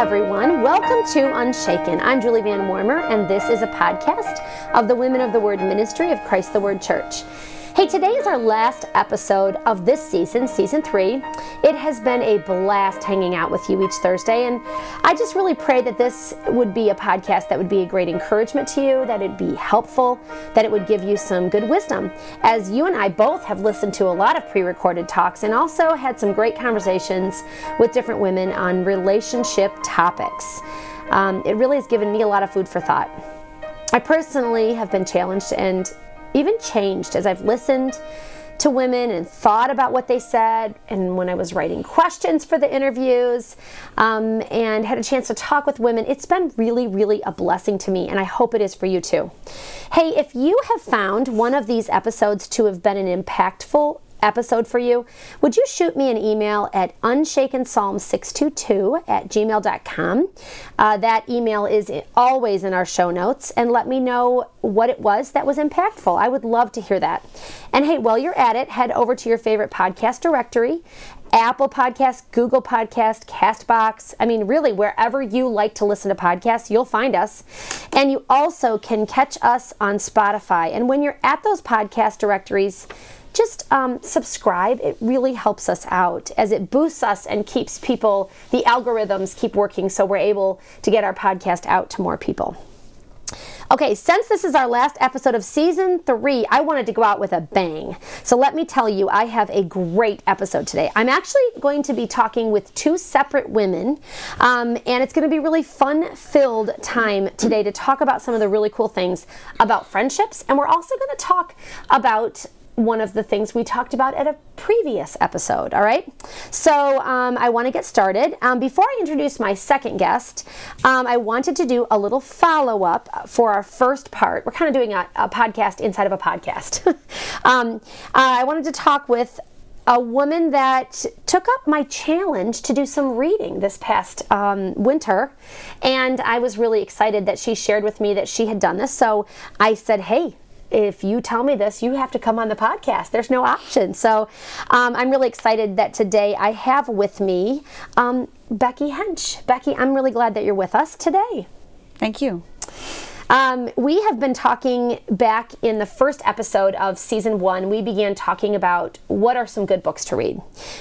everyone. Welcome to Unshaken. I'm Julie Van Warmer, and this is a podcast of the Women of the Word Ministry of Christ the Word Church. Hey, today is our last episode of this season, season three. It has been a blast hanging out with you each Thursday, and I just really pray that this would be a podcast that would be a great encouragement to you, that it'd be helpful, that it would give you some good wisdom. As you and I both have listened to a lot of pre recorded talks and also had some great conversations with different women on relationship topics. Um, it really has given me a lot of food for thought. I personally have been challenged and even changed as I've listened to women and thought about what they said, and when I was writing questions for the interviews um, and had a chance to talk with women, it's been really, really a blessing to me, and I hope it is for you too. Hey, if you have found one of these episodes to have been an impactful episode for you, would you shoot me an email at unshakenpsalm622 at gmail.com? Uh, that email is always in our show notes and let me know what it was that was impactful. I would love to hear that. And hey, while you're at it, head over to your favorite podcast directory Apple Podcast, Google Podcast, Castbox. I mean, really, wherever you like to listen to podcasts, you'll find us. And you also can catch us on Spotify. And when you're at those podcast directories, just um, subscribe. It really helps us out as it boosts us and keeps people, the algorithms keep working so we're able to get our podcast out to more people. Okay, since this is our last episode of season three, I wanted to go out with a bang. So let me tell you, I have a great episode today. I'm actually going to be talking with two separate women, um, and it's going to be really fun filled time today to talk about some of the really cool things about friendships. And we're also going to talk about one of the things we talked about at a previous episode. All right. So um, I want to get started. Um, before I introduce my second guest, um, I wanted to do a little follow up for our first part. We're kind of doing a, a podcast inside of a podcast. Um, uh, I wanted to talk with a woman that took up my challenge to do some reading this past um, winter. And I was really excited that she shared with me that she had done this. So I said, hey, if you tell me this, you have to come on the podcast. There's no option. So um, I'm really excited that today I have with me um, Becky Hench. Becky, I'm really glad that you're with us today. Thank you. Um, we have been talking back in the first episode of season one. We began talking about what are some good books to read.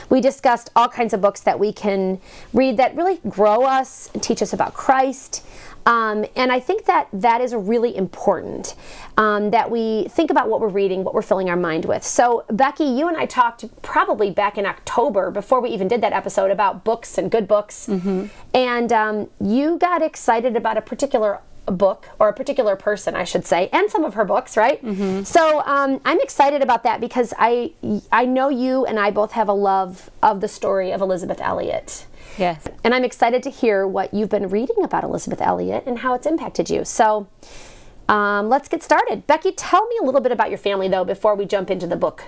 We discussed all kinds of books that we can read that really grow us, teach us about Christ, um, and I think that that is really important um, that we think about what we're reading, what we're filling our mind with. So, Becky, you and I talked probably back in October before we even did that episode about books and good books. Mm-hmm. And um, you got excited about a particular book or a particular person, I should say, and some of her books, right? Mm-hmm. So um, I'm excited about that because I I know you and I both have a love of the story of elisabeth Elliot. Yes. And I'm excited to hear what you've been reading about Elisabeth Elliot and how it's impacted you. So um, let's get started. Becky, tell me a little bit about your family, though, before we jump into the book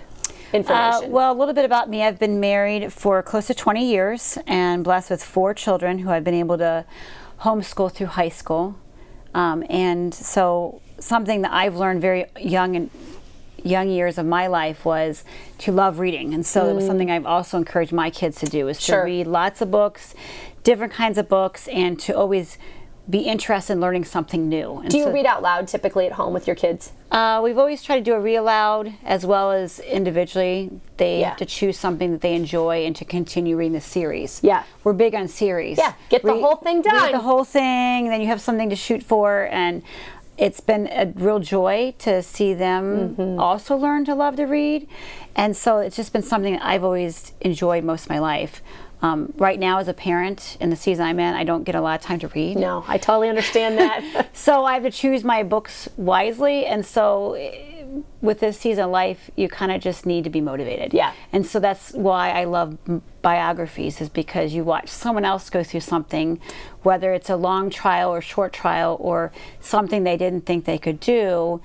information. Uh, well, a little bit about me. I've been married for close to 20 years and blessed with four children who I've been able to homeschool through high school. Um, and so, something that I've learned very young and young years of my life was to love reading. And so mm. it was something I've also encouraged my kids to do is sure. to read lots of books, different kinds of books, and to always be interested in learning something new. And do you so, read out loud typically at home with your kids? Uh, we've always tried to do a read aloud as well as individually. They yeah. have to choose something that they enjoy and to continue reading the series. Yeah. We're big on series. Yeah, get the whole thing done. Read the whole thing, then you have something to shoot for. And it's been a real joy to see them mm-hmm. also learn to love to read. And so it's just been something that I've always enjoyed most of my life. Um, right now, as a parent in the season I'm in, I don't get a lot of time to read. No, I totally understand that. so I have to choose my books wisely. And so with this season of life, you kind of just need to be motivated. Yeah. And so that's why I love biographies, is because you watch someone else go through something, whether it's a long trial or short trial or something they didn't think they could do.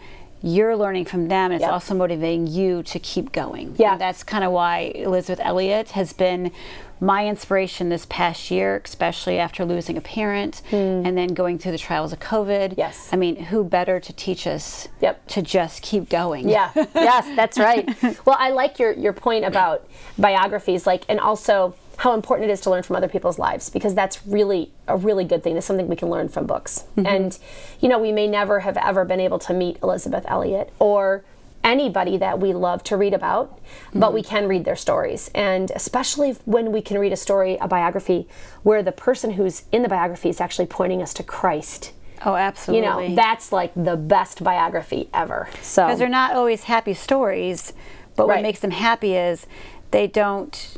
You're learning from them, and it's yep. also motivating you to keep going. Yeah. And that's kind of why Elisabeth Elliot has been my inspiration this past year, especially after losing a parent mm. and then going through the trials of COVID. Yes. I mean, who better to teach us yep. to just keep going? Yeah. yes, that's right. well, I like your, your point about biographies, like, and also how important it is to learn from other people's lives because that's really a really good thing. It's something we can learn from books. Mm-hmm. And, you know, we may never have ever been able to meet Elisabeth Elliot or anybody that we love to read about, but we can read their stories. And especially when we can read a story, a biography, where the person who's in the biography is actually pointing us to Christ. Oh, absolutely. You know, that's like the best biography ever. So because they're not always happy stories, but Right. what makes them happy is they don't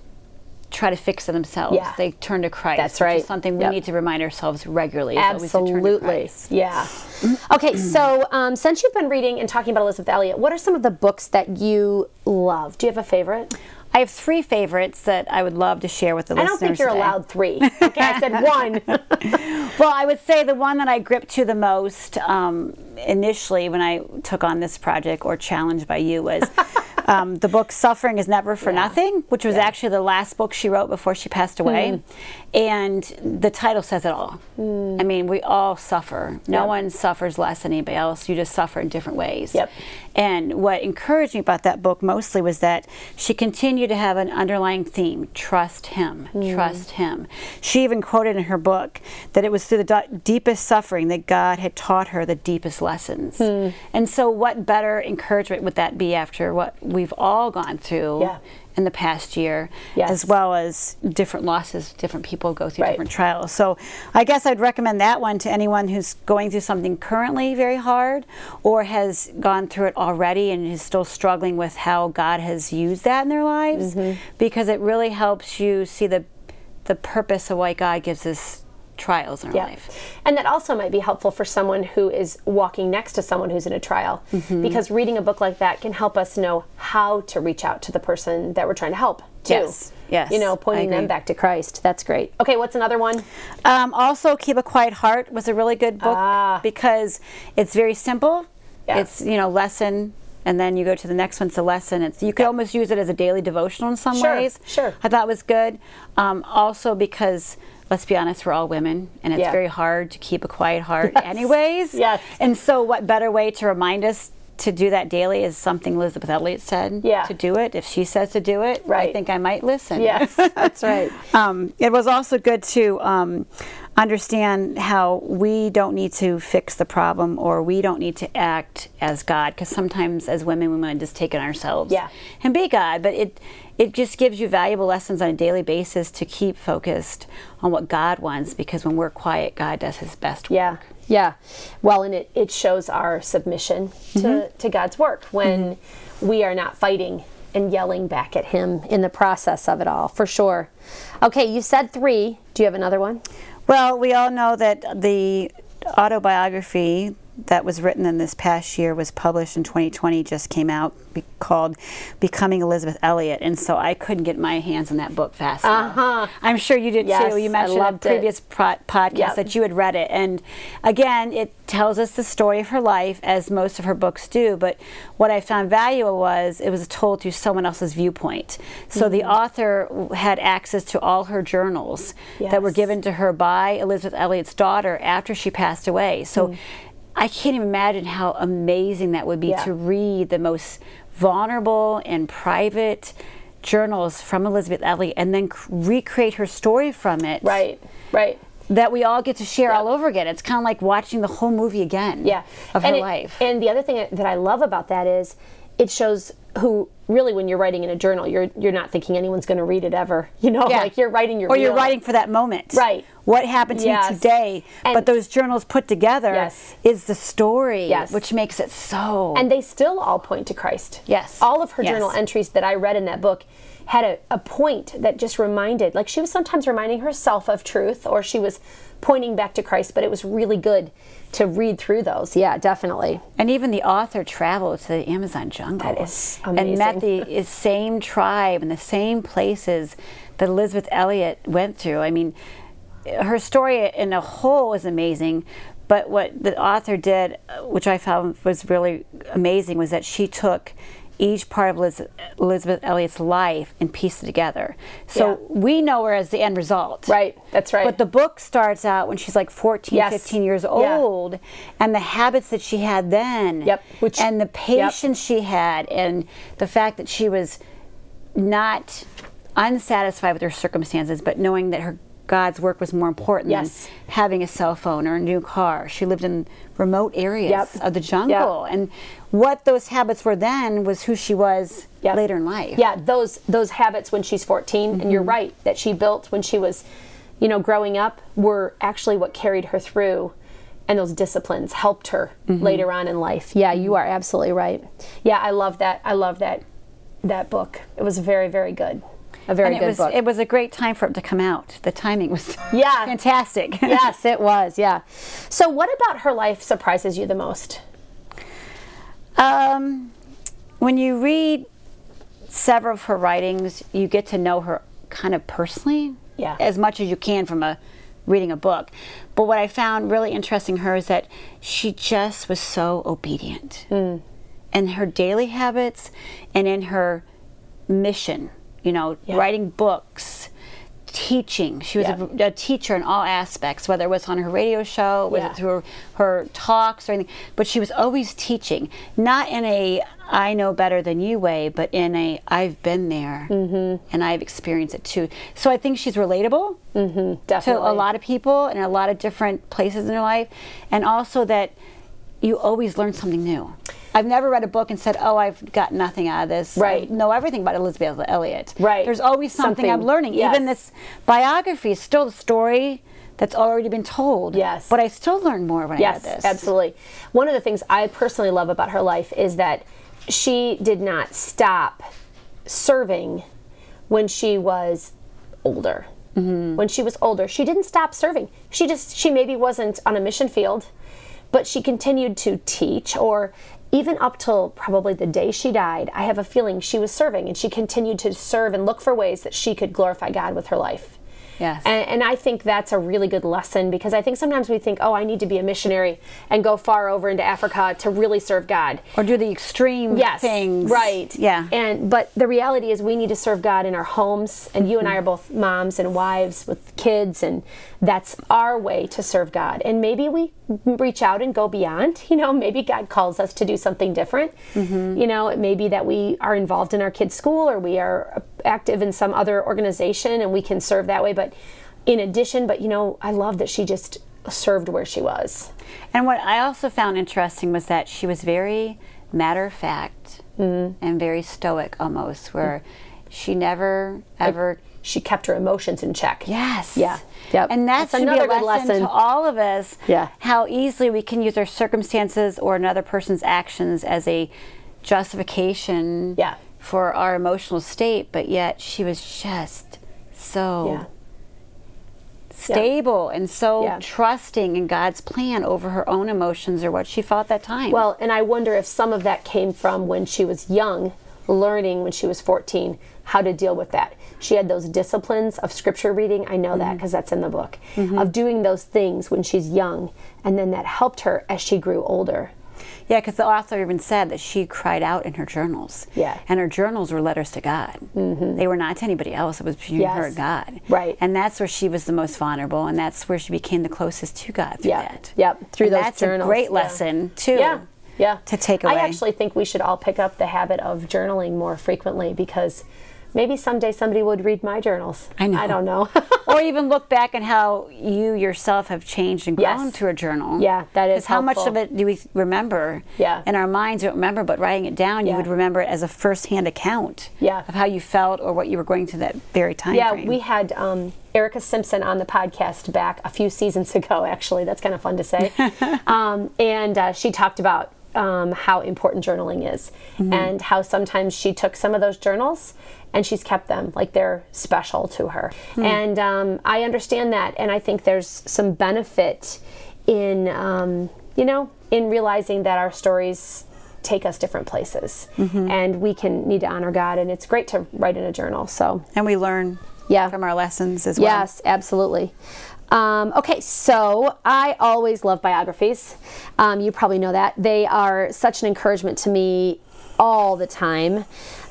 try to fix it themselves. Yeah. They turn to Christ. That's right. something we Yep. need to remind ourselves regularly. is to turn to Absolutely. Yeah. Okay, so um, since you've been reading and talking about Elisabeth Elliot, what are some of the books that you love? Do you have a favorite? I have three favorites that I would love to share with the I listeners. I don't think you're today. allowed three. Okay, I said one. Well, I would say the one that I gripped to the most um, initially when I took on this project or challenged by you was um, the book Suffering is Never for Nothing, which was Yeah. Actually the last book she wrote before she passed away. And the title says it all. Hmm. I mean, we all suffer. No Yep. one suffers less than anybody else. You just suffer in different ways. Yep. And what encouraged me about that book mostly was that she continued to have an underlying theme trust him, hmm. trust him. She even quoted in her book that it was through the d- deepest suffering that God had taught her the deepest lessons. Hmm. And so, what better encouragement would that be after what we've all gone through? Yeah. In the past year, Yes. as well as different losses, different people go through Right. different trials. So, I guess I'd recommend that one to anyone who's going through something currently very hard or has gone through it already and is still struggling with how God has used that in their lives Mm-hmm. because it really helps you see the the purpose of why God gives us trials in our Yeah. life. And that also might be helpful for someone who is walking next to someone who's in a trial Mm-hmm. because reading a book like that can help us know how to reach out to the person that we're trying to help too. Yes. Yes. You know, pointing them back to Christ. That's great. Okay, what's another one? Um, also, Keep a Quiet Heart was a really good book Ah. because it's very simple. Yeah. It's you know lesson, and then you go to the next one. It's a lesson. It's you could almost use it as a daily devotional in some Sure, ways. sure. I thought it was good. Um, also because let's be honest, we're all women, and it's Yeah. very hard to keep a quiet heart, anyways. yes. And so, what better way to remind us? To do that daily is something Elisabeth Elliot said. Yeah. To do it, if she says to do it, I think I might listen. Yes, that's right. Um, it was also good to um, understand how we don't need to fix the problem or we don't need to act as God because sometimes as women we want to just take it ourselves Yeah. and be God. But it it just gives you valuable lessons on a daily basis to keep focused on what God wants because when we're quiet, God does His best. Work. Yeah, yeah. Well, and it, it shows our submission to, Mm-hmm. to God's work when we are not fighting and yelling back at Him in the process of it all, for sure. Okay, you said three. Do you have another one? Well, we all know that the autobiography that was written in this past year was published in 2020, just came out, be- called Becoming Elisabeth Elliot. And so I couldn't get my hands on that book fast enough. Uh-huh. I'm sure you did Yes, too. You mentioned in a loved it. previous pro- podcast Yep. that you had read it. And again, it tells us the story of her life, as most of her books do. But what I found valuable was it was told through someone else's viewpoint. So the Mm-hmm. author had access to all her journals that were given to her by Elisabeth Elliot's daughter after she passed away. So I can't even imagine how amazing that would be. Yeah. to read the most vulnerable and private journals from Elisabeth Elliot and then c- recreate her story from it. Right, right. That we all get to share all over again. It's kind of like watching the whole movie again Yeah. of and her it- life. And the other thing that I love about that is it shows who really when you're writing in a journal, you're you're not thinking anyone's going to read it ever. You know, Yeah. like you're writing your or you're writing for that moment. Right. What happened to Yes. you today? And- but those journals put together Yes. is the story, Yes. which makes it so. and they still all point to Christ. Yes. All of her Yes. journal entries that I read in that book had a, a point that just reminded, like she was sometimes reminding herself of truth or she was pointing back to Christ, but it was really good to read through those. Yeah, definitely. And even the author traveled to the Amazon jungle. That is amazing. And met the same tribe and the same places that Elisabeth Elliot went through. I mean, her story in a whole is amazing. But what the author did, uh, which I found was really amazing, was that she took each part of Liz, Elisabeth Elliot's life and pieced it together. So Yeah. we know her as the end result. Right, that's right. But the book starts out when she's like 14, Yes. 15 years Yeah. old, and the habits that she had then, Yep, which- and the patience she had, and the fact that she was not unsatisfied with her circumstances, but knowing that her God's work was more important Yes. than having a cell phone or a new car. She lived in remote areas Yep. of the jungle, and what those habits were then was who she was Yep. later in life. Yeah, those those habits when she's 14, and you're Mm-hmm. right that she built when she was, you know, growing up were actually what carried her through, and those disciplines helped her Mm-hmm. later on in life. Yeah, you are absolutely right. Yeah, I love that. I love that that book. It was very very good. A very And good it was book. it was a great time for it to come out. The timing was Yeah. fantastic. yes, it was. Yeah. So, what about her life surprises you the most? Um, when you read several of her writings, you get to know her kind of personally, Yeah. as much as you can from a reading a book. But what I found really interesting her is that she just was so obedient Hmm. in her daily habits and in her mission. You know, Yeah. writing books. Teaching. She was a, a teacher in all aspects, whether it was on her radio show, whether Yeah. through her, her talks or anything. But she was always teaching, not in a I know better than you way, but in a I've been there Mm-hmm. and I've experienced it too. So I think she's relatable to Definitely. a lot of people in a lot of different places in their life, and also that you always learn something new. I've never read a book and said, "Oh, I've got nothing out of this." Right. I know everything about Elisabeth Elliot. Right. There's always something, I'm learning. yes. Even this biography is still the story that's already been told. Yes. But I still learn more when I read this. absolutely. One of the things I personally love about her life is that she did not stop serving when she was older. Mm-hmm. When she was older, she didn't stop serving. She just, she maybe wasn't on a mission field, but she continued to teach or even up till probably the day she died, I have a feeling she was serving and she continued to serve and look for ways that she could glorify God with her life. Yes. And, and I think that's a really good lesson because I think sometimes we think, oh, I need to be a missionary and go far over into Africa to really serve God. or do the extreme Yes, things. right. Yeah. And but the reality is we need to serve God in our homes, and you and I are mm-hmm. both moms and wives with kids, and that's our way to serve God. And maybe we reach out and go beyond. You know, maybe God calls us to do something different. Mm-hmm. You know, it may be that we are involved in our kids' school or we are active in some other organization, and we can serve that way. But in addition, but you know, I love that she just served where she was. And what I also found interesting was that she was very matter of fact Mm-hmm. and very stoic almost, where she never ever. She kept her emotions in check. Yes. Yeah. Yep. And that That's should another be a good lesson, lesson. to all of us. Yeah. How easily we can use our circumstances or another person's actions as a justification. Yeah. For our emotional state, but yet she was just so Yeah. stable and so Yeah. trusting in God's plan over her own emotions or what she felt at that time. Well, and I wonder if some of that came from when she was young, learning when she was 14 how to deal with that. She had those disciplines of scripture reading. I know Mm-hmm. that because that's in the book, of doing those things when she's young. And then that helped her as she grew older. Yeah, because the author even said that she cried out in her journals. Yeah. And her journals were letters to God. Mm-hmm. They were not to anybody else. It was between Yes. her and God. Right. And that's where she was the most vulnerable, and that's where she became the closest to God through Yeah. that. Yep. Through And those that's journals. a great Yeah. lesson too. Yeah. Yeah. To take away. I actually think we should all pick up the habit of journaling more frequently because maybe someday somebody would read my journals. I know. I don't know. or even look back at how you yourself have changed and grown Yes. through a journal. Yeah, that is how much of it do we remember? Yeah. In our minds, we don't remember, but writing it down, you would remember it as a first-hand account. Yeah. Of how you felt or what you were going through that very time. Yeah, frame. we had um, Erica Simpson on the podcast back a few seasons ago, actually. That's kind of fun to say. um, and uh, she talked about um, how important journaling is and how sometimes she took some of those journals and she's kept them like they're special to her. And um, I understand that. And I think there's some benefit in, um, you know, in realizing that our stories take us different places and we can need to honor God. And it's great to write in a journal. So. and we learn Yeah. from our lessons as well. Yes, absolutely. Um, okay, so I always love biographies. Um, you probably know that. They are such an encouragement to me all the time.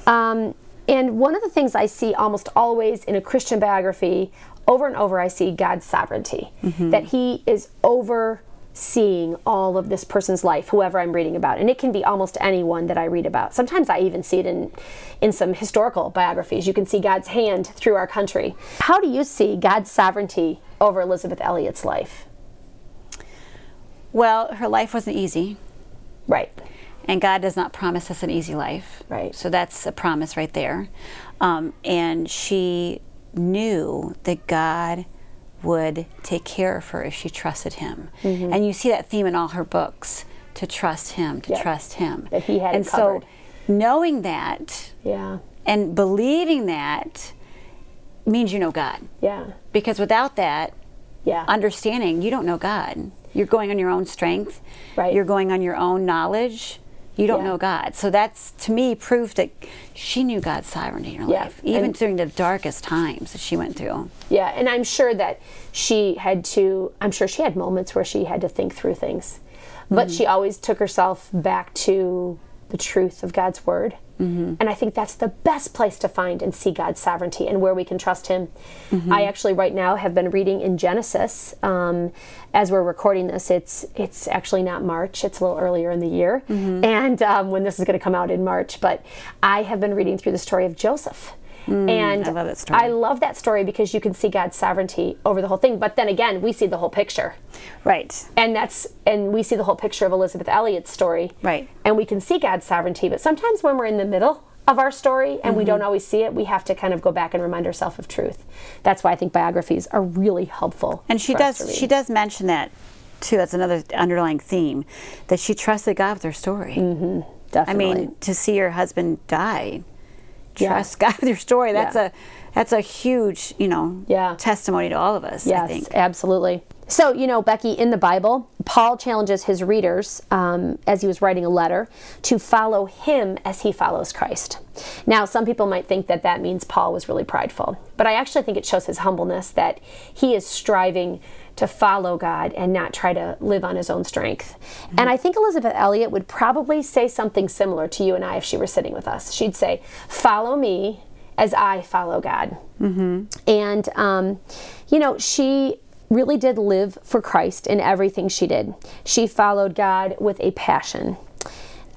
Um, and one of the things I see almost always in a Christian biography, over and over, I see God's sovereignty. Mm-hmm. That He is over seeing all of this person's life, whoever I'm reading about. And it can be almost anyone that I read about. Sometimes I even see it in, in some historical biographies. You can see God's hand through our country. How do you see God's sovereignty over Elisabeth Elliot's life? Well, her life wasn't easy. Right. And God does not promise us an easy life. Right. So that's a promise right there. Um, and she knew that God would take care of her if she trusted Him. Mm-hmm. And you see that theme in all her books to trust Him, to Yep. trust Him. That He had and covered. so knowing that Yeah. and believing that means you know God. Yeah. Because without that, Yeah. understanding you don't know God. You're going on your own strength. Right. You're going on your own knowledge. You don't Yeah. know God. So that's to me proof that she knew God's sovereignty in her Yeah, life, even and- during the darkest times that she went through. Yeah, and I'm sure that she had to, I'm sure she had moments where she had to think through things. But mm-hmm. she always took herself back to the truth of God's word. Mm-hmm. And I think that's the best place to find and see God's sovereignty and where we can trust Him. I actually, right now, have been reading in Genesis. Um, as we're recording this, it's it's actually not March; it's a little earlier in the year, and um, when this is going to come out in March. But I have been reading through the story of Joseph. And I love that story. I love that story because you can see God's sovereignty over the whole thing. But then again, we see the whole picture. Right. And that's and we see the whole picture of Elisabeth Elliot's story. Right. And we can see God's sovereignty, but sometimes when we're in the middle of our story and we Mm-hmm. don't always see it, we have to kind of go back and remind ourselves of truth. That's why I think biographies are really helpful. And she for us to does she does mention that too. That's another underlying theme that she trusted God with her story. I definitely. I mean, to see her husband die, Yeah. trust God with your story. That's Yeah. a that's a huge, you know, Yeah. testimony to all of us. I Yes, think. absolutely. So, you know, Becky, in the Bible, Paul challenges his readers um, as he was writing a letter to follow him as he follows Christ. Now, some people might think that that means Paul was really prideful, but I actually think it shows his humbleness that he is striving to follow God and not try to live on his own strength. And I think Elisabeth Elliot would probably say something similar to you and I if she were sitting with us. She'd say, Follow me as I follow God. And, um, you know, she really did live for Christ in everything she did. She followed God with a passion.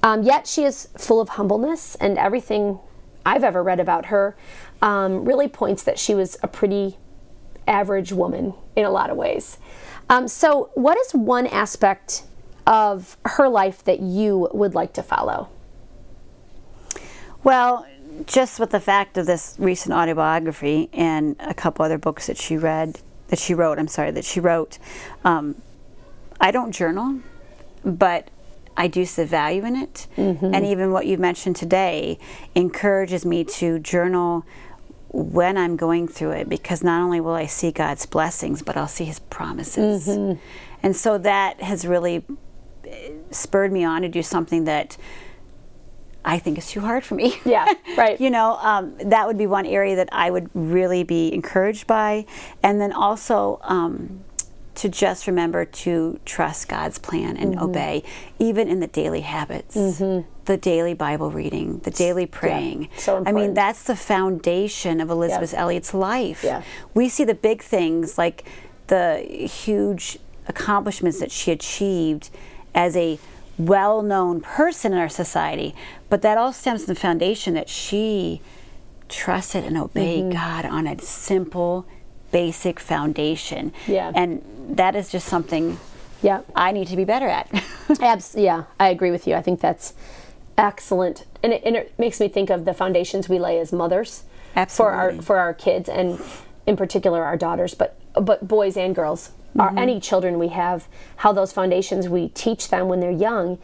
Um, yet she is full of humbleness, and everything I've ever read about her um, really points that she was a pretty average woman in a lot of ways. Um, so, what is one aspect of her life that you would like to follow? Well, just with the fact of this recent autobiography and a couple other books that she read, that she wrote, I'm sorry, that she wrote, um, I don't journal, but I do see value in it. And even what you've mentioned today encourages me to journal when I'm going through it because not only will I see God's blessings, but I'll see His promises. And so that has really eh, spurred me on to do something that I think is too hard for me. Yeah, right. you know, um, that would be one area that I would really be encouraged by. And then also um, to just remember to trust God's plan and Mm-hmm. obey, even in the daily habits, the daily Bible reading, the daily praying. so important. I mean, that's the foundation of Elisabeth Elliot's life. Yeah. We see the big things like the huge accomplishments that she achieved as a well known person in our society, but that all stems from the foundation that she trusted and obeyed Mm-hmm. God on a simple, basic foundation. Yeah. And that is just something Yeah. I need to be better at. Abs- yeah, I agree with you. I think that's excellent, and it, and it makes me think of the foundations we lay as mothers for our for our kids, and in particular our daughters, but but boys and girls, our mm-hmm. any children we have, how those foundations we teach them when they're young.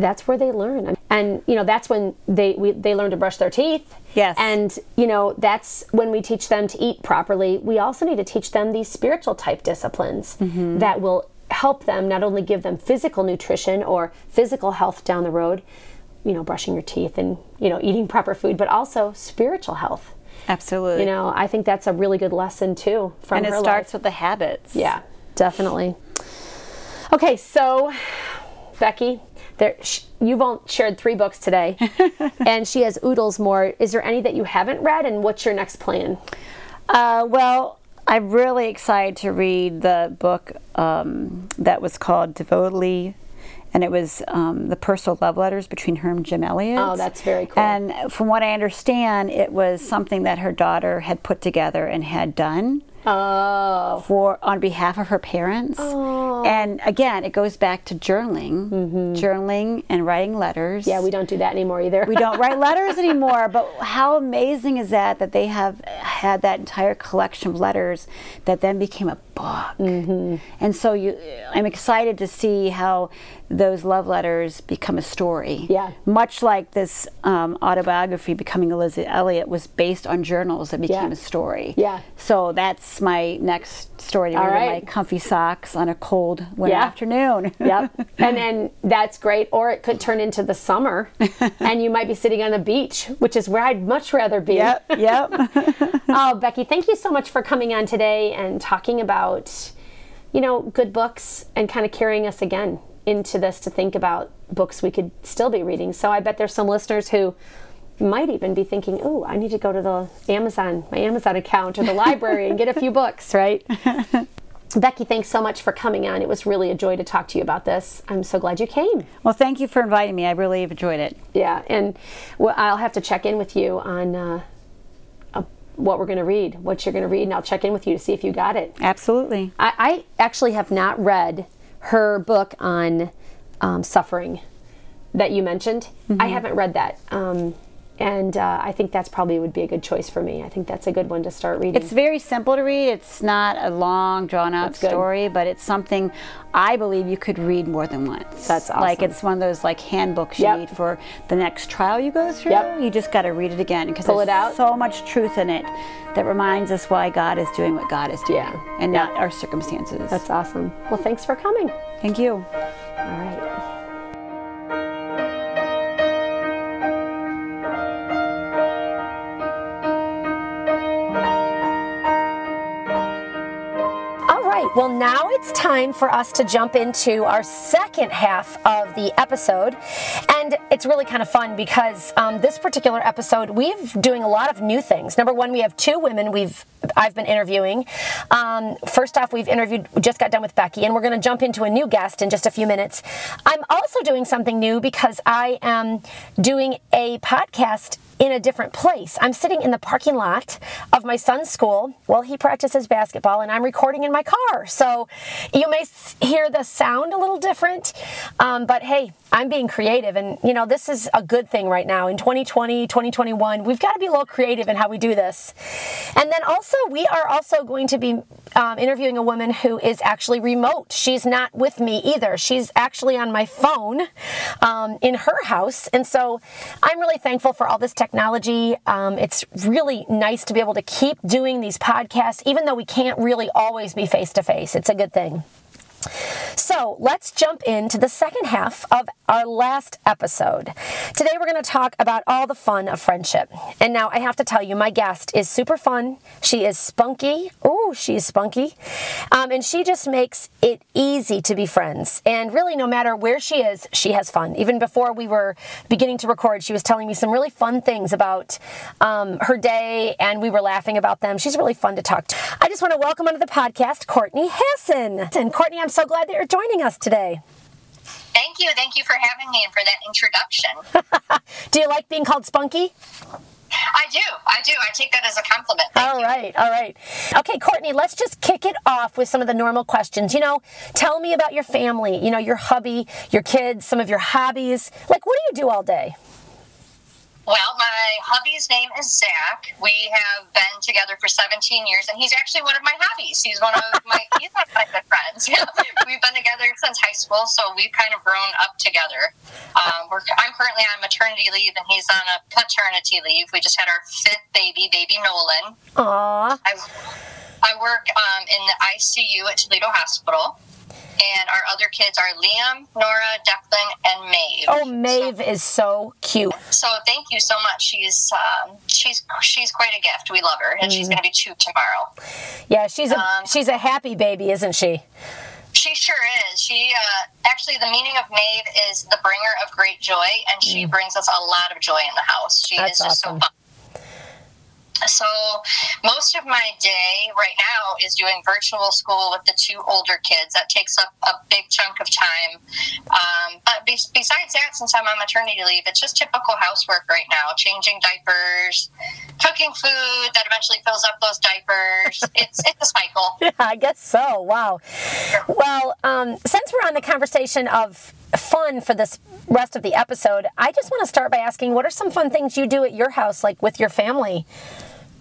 That's where they learn, and you know that's when they we, they learn to brush their teeth. Yes. and you know that's when we teach them to eat properly. We also need to teach them these spiritual type disciplines mm-hmm. that will help them not only give them physical nutrition or physical health down the road, you know, brushing your teeth and, you know, eating proper food, but also spiritual health. Absolutely. You know, I think that's a really good lesson too from and it starts life. with the habits. Yeah, definitely. Okay, so Becky, there sh- you've all shared three books today, and she has oodles more. Is there any that you haven't read, and what's your next plan? Uh, well, I'm really excited to read the book um, that was called Devotedly, and it was um, the personal love letters between her and Jim Elliot. Oh, that's very cool. And from what I understand, it was something that her daughter had put together and had done Oh. for on behalf of her parents. And again, it goes back to journaling, journaling and writing letters. Mm-hmm. Yeah, we don't do that anymore either. we don't write letters anymore. But how amazing is that that they have had that entire collection of letters that then became a book. Mm-hmm. And so you, I'm excited to see how those love letters become a story. Yeah. Much like this um, autobiography, Becoming Elisabeth Elliot, was based on journals that became Yeah. a story. Yeah. So that's my next story to read right. my comfy socks on a cold winter Yeah. afternoon. yep. And then that's great. Or it could turn into the summer and you might be sitting on the beach, which is where I'd much rather be. yep. Yep. oh, Becky, thank you so much for coming on today and talking about, you know, good books and kind of carrying us again into this to think about books we could still be reading. So I bet there's some listeners who might even be thinking, "Oh, I need to go to the Amazon, my Amazon account or the library and get a few books," right? Becky, thanks so much for coming on. It was really a joy to talk to you about this. I'm so glad you came. well, thank you for inviting me. I really have enjoyed it. Yeah, and well, I'll have to check in with you on uh, what we're going to read, what you're going to read, and I'll check in with you to see if you got it. Absolutely. I, I actually have not read her book on um, suffering that you mentioned. I haven't read that. Um, and uh, I think that's probably would be a good choice for me. I think that's a good one to start reading. It's very simple to read. It's not a long, drawn out story, but it's something I believe you could read more than once. That's Like it's one of those like handbooks you Yep. need for the next trial you go through. Yep. You just got to read it again because there's it out. so much truth in it that reminds us why God is doing what God is doing Yeah. and Yeah. not our circumstances. that's awesome. Well, thanks for coming. Thank you. All right. Well, now it's time for us to jump into our second half of the episode. And it's really kind of fun because um, this particular episode, we've doing a lot of new things. Number one, we have two women we've I've been interviewing. Um, first off, we've interviewed, we just got done with Becky, and we're going to jump into a new guest in just a few minutes. I'm also doing something new because I am doing a podcast in a different place. I'm sitting in the parking lot of my son's school while he practices basketball, and I'm recording in my car. So you may hear the sound a little different, um, but hey, I'm being creative, and you know, this is a good thing right now. In 2020, 2021, we've got to be a little creative in how we do this. And then also, we are also going to be um, interviewing a woman who is actually remote. She's not with me either. She's actually on my phone um, in her house. And so I'm really thankful for all this technology. Um, it's really nice to be able to keep doing these podcasts, even though we can't really always be face to face. It's a good thing. So let's jump into the second half of our last episode. Today we're going to talk about all the fun of friendship. And now I have to tell you, my guest is super fun. She is spunky. Oh, she's spunky. Um, and she just makes it easy to be friends. And really, no matter where she is, she has fun. Even before we were beginning to record, she was telling me some really fun things about um, her day, and we were laughing about them. She's really fun to talk to. I just want to welcome onto the podcast Courtney Hassan. And Courtney, I'm so glad that you're joining us today. Thank you. Thank you for having me and for that introduction. Do you like being called Spunky? I do. I do. I take that as a compliment. Thank All you. right, all right. Okay, Courtney, let's just kick it off with some of the normal questions. You know, tell me about your family, you know, your hubby, your kids, some of your hobbies. Like, what do you do all day? Well, my hubby's name is Zach. We have been together for 17 years, and he's actually one of my hobbies. He's one of my he's one of my good friends. we've been together since high school, so we've kind of grown up together. Um, I'm currently on maternity leave, and he's on a paternity leave. We just had our fifth baby, baby Nolan. Aw, I, I work um, in the ICU at Toledo Hospital, and our other kids are Liam, Nora, Declan, and Maeve. oh, Maeve is so cute. So thank you so much. She's um, she's she's quite a gift. We love her, and she's going to be two tomorrow. Yeah, she's a Um, she's a happy baby, isn't she? She sure is. She uh, actually the meaning of Maeve is the bringer of great joy, and she brings us a lot of joy in the house. She That's is just awesome. so fun. So, most of my day right now is doing virtual school with the two older kids. That takes up a big chunk of time. Um, but be- besides that, since I'm on maternity leave, it's just typical housework right now changing diapers, cooking food that eventually fills up those diapers. it's, it's a cycle. Yeah, I guess so. Wow. Well, um, since we're on the conversation of fun for this rest of the episode, I just want to start by asking what are some fun things you do at your house, like with your family?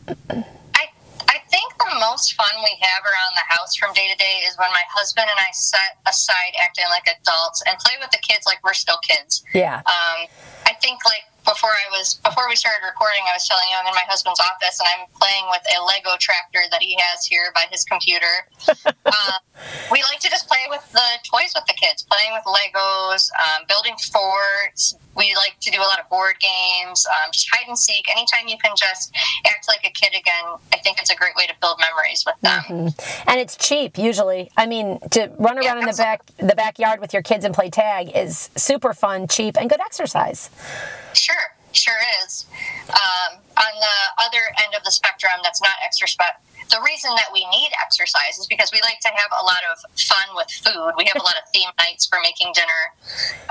I I think the most fun we have around the house from day to day is when my husband and I set aside acting like adults and play with the kids like we're still kids. Yeah. Um, I think like before I was before we started recording, I was telling you I'm in my husband's office and I'm playing with a Lego tractor that he has here by his computer. uh, we like to just play with the toys with the kids, playing with Legos, um, building forts. We like to do a lot of board games, um, just hide and seek. Anytime you can just act like a kid again, I think it's a great way to build memories with them. Mm-hmm. And it's cheap usually. I mean, to run around Yeah, in the back the backyard with your kids and play tag is super fun, cheap, and good exercise. Sure, sure is. Um, on the other end of the spectrum, that's not exercise. The reason that we need exercise is because we like to have a lot of fun with food. We have a lot of theme nights for making dinner.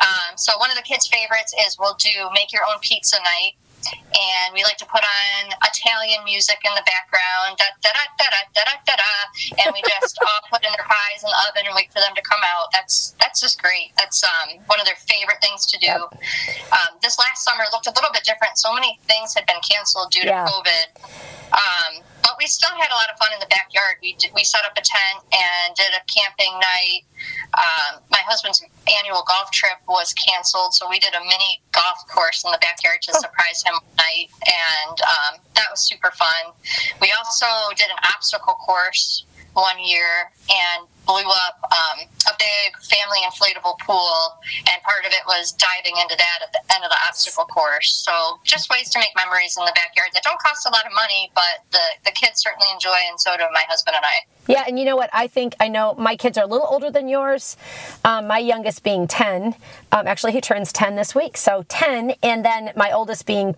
Um, so one of the kids' favorites is we'll do make your own pizza night. And we like to put on Italian music in the background, da da da da da da da da, and we just all put in their pies in the oven and wait for them to come out. That's that's just great. That's um, one of their favorite things to do. Yep. Um, this last summer looked a little bit different. So many things had been canceled due to Yeah. COVID. Um, but we still had a lot of fun in the backyard. We did, we set up a tent and did a camping night. Um, my husband's annual golf trip was canceled, so we did a mini golf course in the backyard to surprise him one night, and um, that was super fun. We also did an obstacle course one year and blew up um, a big family inflatable pool, and part of it was diving into that at the end of the obstacle course. So just ways to make memories in the backyard that don't cost a lot of money, but the, the kids certainly enjoy, and so do my husband and I. Yeah, and you know what? I think I know my kids are a little older than yours. Um, my youngest being 10. Um, actually, he turns 10 this week. So 10, and then my oldest being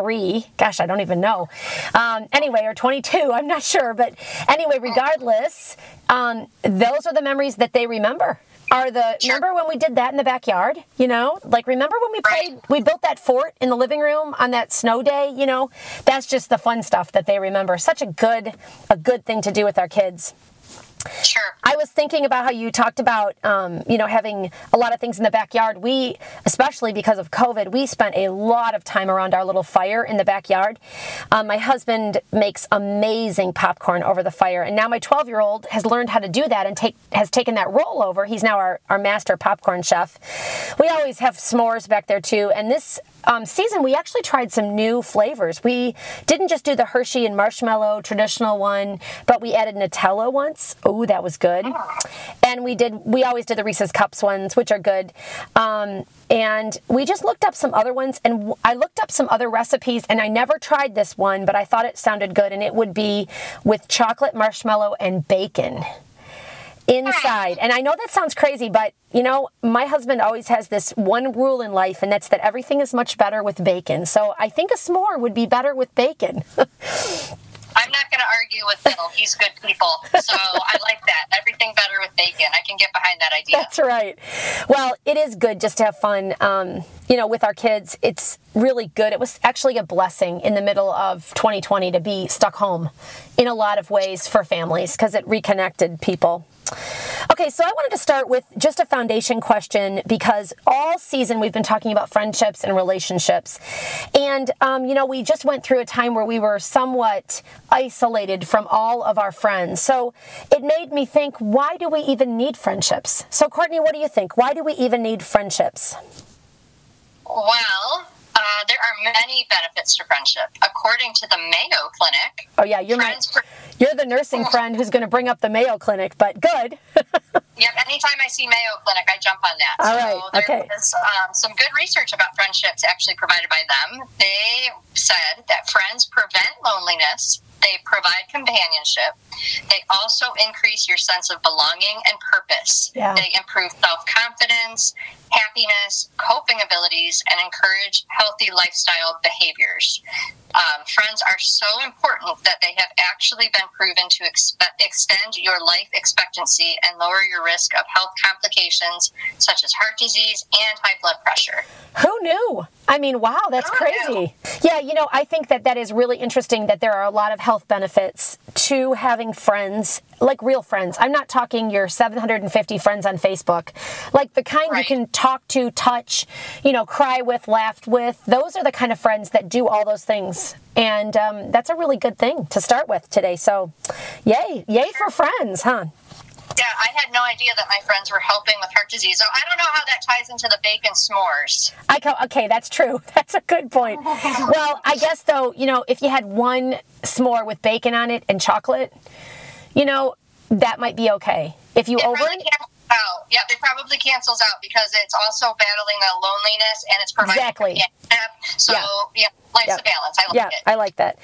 23. Gosh, I don't even know. Um, anyway, or 22, I'm not sure. But anyway, regardless, um, those are the memories that they remember. Are the Sure. remember when we did that in the backyard? You know, like remember when we Right. played, we built that fort in the living room on that snow day. You know, that's just the fun stuff that they remember. Such a good, a good thing to do with our kids. Sure. I was thinking about how you talked about, um, you know, having a lot of things in the backyard. We, especially because of COVID, we spent a lot of time around our little fire in the backyard. Um, my husband makes amazing popcorn over the fire, and now my 12-year-old has learned how to do that and take has taken that role over. He's now our, our master popcorn chef. We always have s'mores back there too, and this um, season we actually tried some new flavors. We didn't just do the Hershey and marshmallow traditional one, but we added Nutella once. Oh, that was good. And we did. We always did the Reese's Cups ones, which are good. Um, and we just looked up some other ones, and I looked up some other recipes, and I never tried this one, but I thought it sounded good, and it would be with chocolate, marshmallow, and bacon inside. And I know that sounds crazy, but you know, my husband always has this one rule in life, and that's that everything is much better with bacon. So I think a s'more would be better with bacon. I'm not going to argue with Bill. He's good people. So I like that. Everything better with bacon. I can get behind that idea. That's right. Well, it is good just to have fun. Um, you know, with our kids, it's really good. It was actually a blessing in the middle of 2020 to be stuck home in a lot of ways for families because it reconnected people. Okay, so I wanted to start with just a foundation question because all season we've been talking about friendships and relationships. And, um, you know, we just went through a time where we were somewhat isolated from all of our friends. So it made me think, why do we even need friendships? So, Courtney, what do you think? Why do we even need friendships? Well, uh, there are many benefits to friendship. According to the Mayo Clinic, Oh, yeah, you're, friends. Per- you're the nursing friend who's going to bring up the Mayo Clinic, but good. yep, anytime I see Mayo Clinic, I jump on that. All so right, there okay. um, some good research about friendships actually provided by them. They said that friends prevent loneliness, They provide companionship. They also increase your sense of belonging and purpose. Yeah. They improve self confidence, happiness, coping abilities, and encourage healthy lifestyle behaviors. Um, friends are so important that they have actually been proven to expe- extend your life expectancy and lower your risk of health complications such as heart disease and high blood pressure. Who knew? I mean, wow, that's Who crazy. Yeah, you know, I think that that is really interesting that there are a lot of health benefits to having friends, like real friends. I'm not talking your 750 friends on Facebook, like the kind you can talk to, touch, you know, cry with, laugh with. Those are the kind of friends that do all those things. And um, that's a really good thing to start with today. So, yay, yay for friends, huh? Yeah, I had no idea that my friends were helping with heart disease. So I don't know how that ties into the bacon s'mores. I co- okay, that's true. That's a good point. Well, I guess though, you know, if you had one s'more with bacon on it and chocolate, you know, that might be okay. If you It over cancels out. Yeah, it probably cancels out because it's also battling the loneliness and it's providing Exactly. So Yeah. yeah, life's a balance. I like yeah, it. I like that.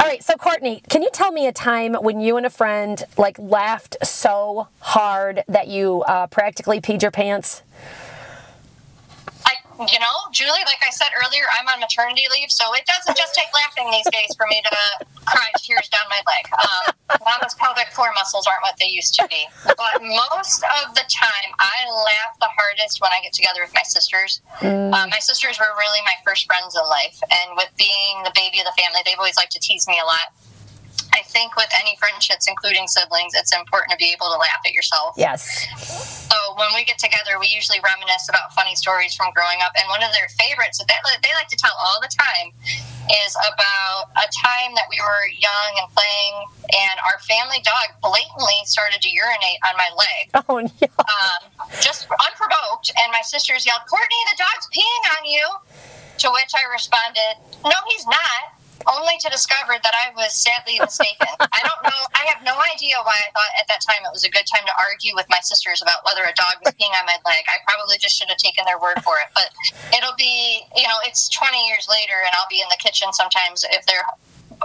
All right, so Courtney, can you tell me a time when you and a friend like laughed so hard that you uh, practically peed your pants? You know, Julie, like I said earlier, I'm on maternity leave, so it doesn't just take laughing these days for me to cry tears down my leg. Um, Mama's pelvic floor muscles aren't what they used to be. But most of the time, I laugh the hardest when I get together with my sisters. Uh, my sisters were really my first friends in life, and with being the baby of the family, they've always liked to tease me a lot. I think with any friendships, including siblings, it's important to be able to laugh at yourself. Yes. So when we get together, we usually reminisce about funny stories from growing up. And one of their favorites that they, like to tell all the time is about a time that we were young and playing, and our family dog blatantly started to urinate on my leg, Oh, yeah. um, just unprovoked. And my sisters yelled, "Courtney, the dog's peeing on you!" To which I responded, "No, he's not." Only to discover that I was sadly mistaken. I don't know. I have no idea why I thought at that time it was a good time to argue with my sisters about whether a dog was peeing on my leg. I probably just should have taken their word for it. But it'll be, you know, it's 20 years later, and I'll be in the kitchen sometimes if they're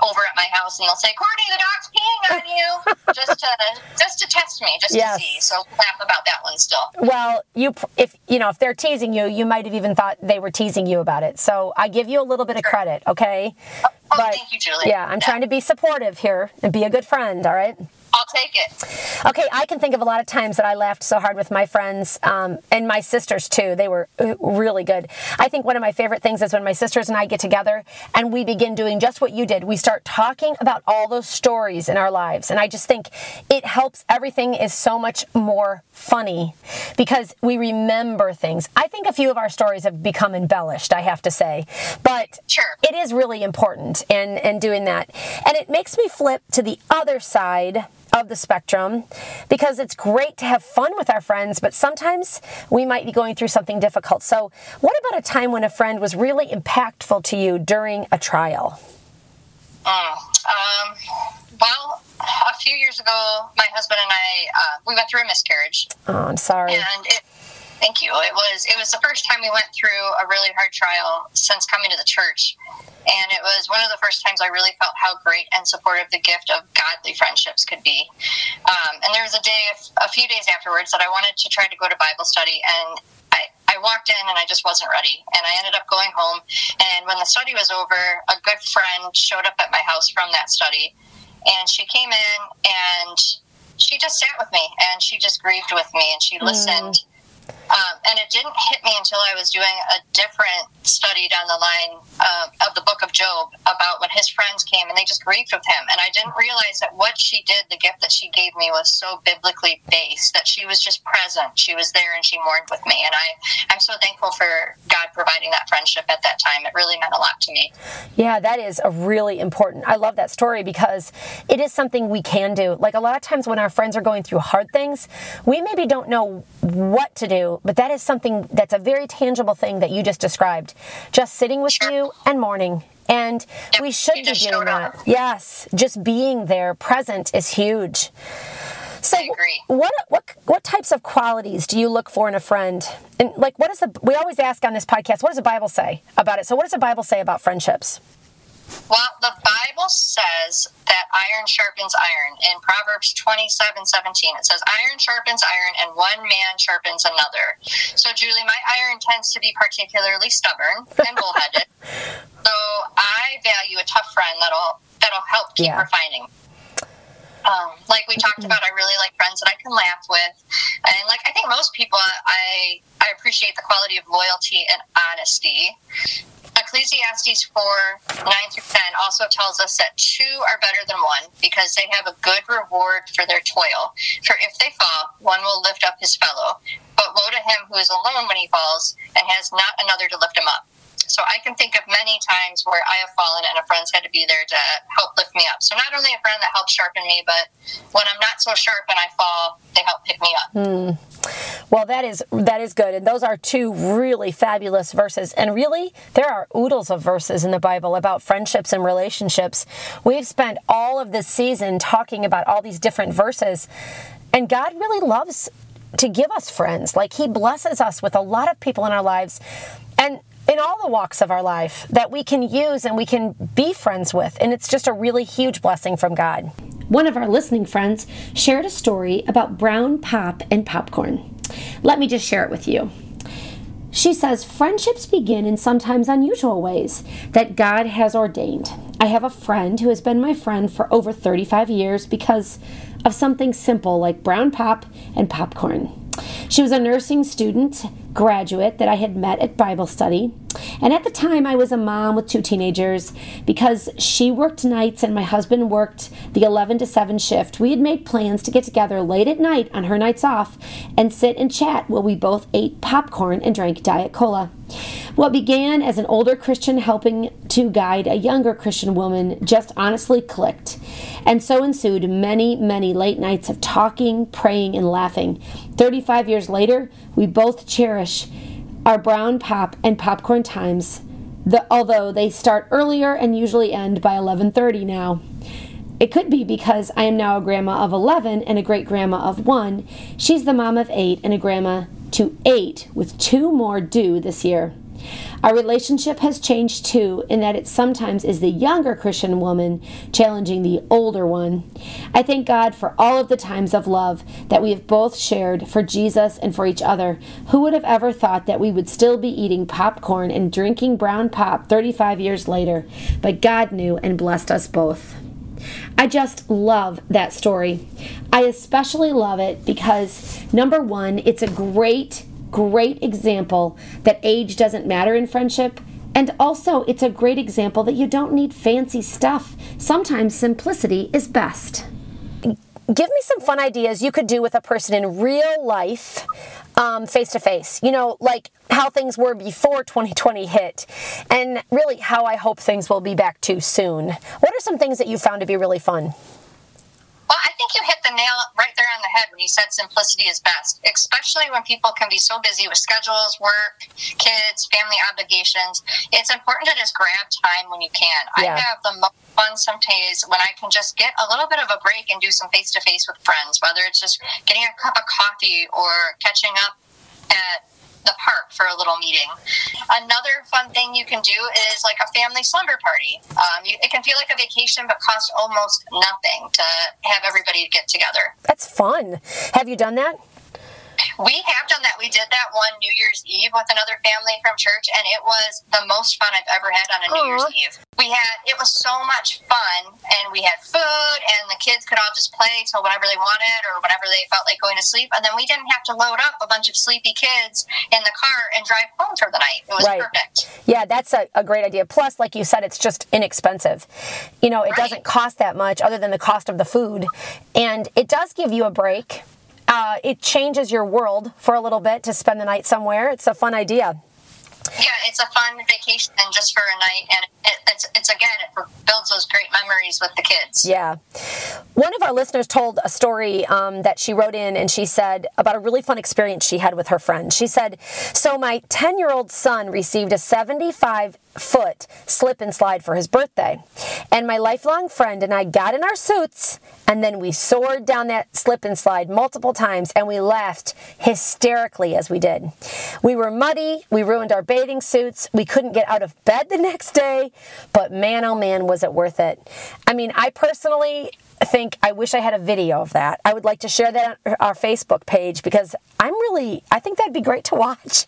over at my house, and they'll say, "Courtney, the dog's peeing on you," just to just to test me, just Yes. to see. So laugh about that one still. Well, you if you know if they're teasing you, you might have even thought they were teasing you about it. So I give you a little bit of credit, okay? Oh, Oh, thank you, Julie. Yeah, I'm trying to be supportive here and be a good friend. All right. I'll take it. Okay, I can think of a lot of times that I laughed so hard with my friends um, and my sisters too. They were uh, really good. I think one of my favorite things is when my sisters and I get together and we begin doing just what you did. We start talking about all those stories in our lives. And I just think it helps. Everything is so much more funny because we remember things. I think a few of our stories have become embellished, I have to say. But Sure. it is really important in, in doing that. And it makes me flip to the other side of the spectrum because it's great to have fun with our friends, but sometimes we might be going through something difficult. So, what about a time when a friend was really impactful to you during a trial? Mm. Um, well, a few years ago, my husband and I uh, we went through a miscarriage, Oh, I'm sorry. and it, thank you. It was it was the first time we went through a really hard trial since coming to the church, and it was one of the first times I really felt how great and supportive the gift of godly friendships could be. Um, and there was a day, a few days afterwards, that I wanted to try to go to Bible study, and I, I walked in and I just wasn't ready. And I ended up going home. And when the study was over, a good friend showed up at my house from that study. And she came in and she just sat with me and she just grieved with me and she listened. Um, and it didn't hit me until I was doing a different study down the line uh, of the book of Job about when his friends came and they just grieved with him. And I didn't realize that what she did, the gift that she gave me, was so biblically based that she was just present. She was there and she mourned with me. And I, I'm so thankful for God providing that friendship at that time. It really meant a lot to me. Yeah, that is a really important. I love that story because it is something we can do. Like a lot of times when our friends are going through hard things, we maybe don't know what to do, but that is something that's a very tangible thing that you just described. Just sitting with Sure. you and mourning. And Yep, we should be doing that. up. Yes, just being there, present is huge. So, what what what types of qualities do you look for in a friend? And like, what is the we always ask on this podcast? What does the Bible say about it? So, what does the Bible say about friendships? Well, the Bible says that iron sharpens iron. In Proverbs 27 17, it says, Iron sharpens iron, and one man sharpens another. So, Julie, my iron tends to be particularly stubborn and bullheaded. so, I value a tough friend that'll that'll help keep Yeah. refining. Um, like we talked about, I really like friends that I can laugh with, and like I think most people, I I appreciate the quality of loyalty and honesty. Ecclesiastes 4 9 through 10 also tells us that two are better than one because they have a good reward for their toil. For if they fall, one will lift up his fellow. But woe to him who is alone when he falls and has not another to lift him up. So I can think of many times where I have fallen and a friend's had to be there to help lift me up. So not only a friend that helps sharpen me, but when I'm not so sharp and I fall, they help pick me up. Hmm. Well, that is that is good, and those are two really fabulous verses. And really, there are oodles of verses in the Bible about friendships and relationships. We've spent all of this season talking about all these different verses, and God really loves to give us friends. Like He blesses us with a lot of people in our lives, in all the walks of our life that we can use and we can be friends with, and it's just a really huge blessing from God. One of our listening friends shared a story about brown pop and popcorn. Let me just share it with you. She says, Friendships begin in sometimes unusual ways that God has ordained. I have a friend who has been my friend for over 35 years because of something simple like brown pop and popcorn. She was a nursing student, graduate that I had met at Bible study. And at the time, I was a mom with two teenagers. Because she worked nights and my husband worked the 11 to 7 shift, we had made plans to get together late at night on her nights off and sit and chat while we both ate popcorn and drank Diet Cola. What began as an older Christian helping to guide a younger Christian woman just honestly clicked. And so ensued many, many late nights of talking, praying, and laughing. 35 years later, we both cherish our brown pop and popcorn times, the, although they start earlier and usually end by 11:30 now. It could be because I am now a grandma of 11 and a great grandma of 1. She's the mom of 8 and a grandma to 8 with two more due this year. Our relationship has changed too, in that it sometimes is the younger Christian woman challenging the older one. I thank God for all of the times of love that we have both shared for Jesus and for each other. Who would have ever thought that we would still be eating popcorn and drinking brown pop 35 years later? But God knew and blessed us both. I just love that story. I especially love it because, number one, it's a great, great example that age doesn't matter in friendship. And also, it's a great example that you don't need fancy stuff. Sometimes simplicity is best. Give me some fun ideas you could do with a person in real life, face to face. You know, like how things were before 2020 hit, and really how I hope things will be back to soon. What are some things that you found to be really fun? Well, I think you hit the nail right there on the head when you said simplicity is best, especially when people can be so busy with schedules, work, kids, family obligations. It's important to just grab time when you can. Yeah. I have the most fun some days when I can just get a little bit of a break and do some face to face with friends, whether it's just getting a cup of coffee or catching up at the park for a little meeting. Another fun thing you can do is like a family slumber party. Um, you, it can feel like a vacation, but cost almost nothing to have everybody get together. That's fun. Have you done that? We have done that. We did that one New Year's Eve with another family from church, and it was the most fun I've ever had on a New. Year's Eve. We had it was so much fun, and we had food, and the kids could all just play till whenever they wanted or whenever they felt like going to sleep, and then we didn't have to load up a bunch of sleepy kids in the car and drive home for the night. It was Right. perfect. Yeah, that's a, a great idea. Plus, like you said, it's just inexpensive. You know, it Right. doesn't cost that much other than the cost of the food. And it does give you a break. Uh, it changes your world for a little bit to spend the night somewhere. It's a fun idea. Yeah, it's a fun vacation just for a night, and it, it's it's again it builds those great memories with the kids. Yeah. one of our listeners told a story um, that she wrote in and she said about a really fun experience she had with her friend. She said, So my 10 year old son received a 75 foot slip and slide for his birthday. And my lifelong friend and I got in our suits and then we soared down that slip and slide multiple times and we laughed hysterically as we did. We were muddy, we ruined our bathing suits, we couldn't get out of bed the next day, but man oh man was it worth it. I mean, I personally think I wish I had a video of that. I would like to share that on our Facebook page because I'm really, I think that'd be great to watch.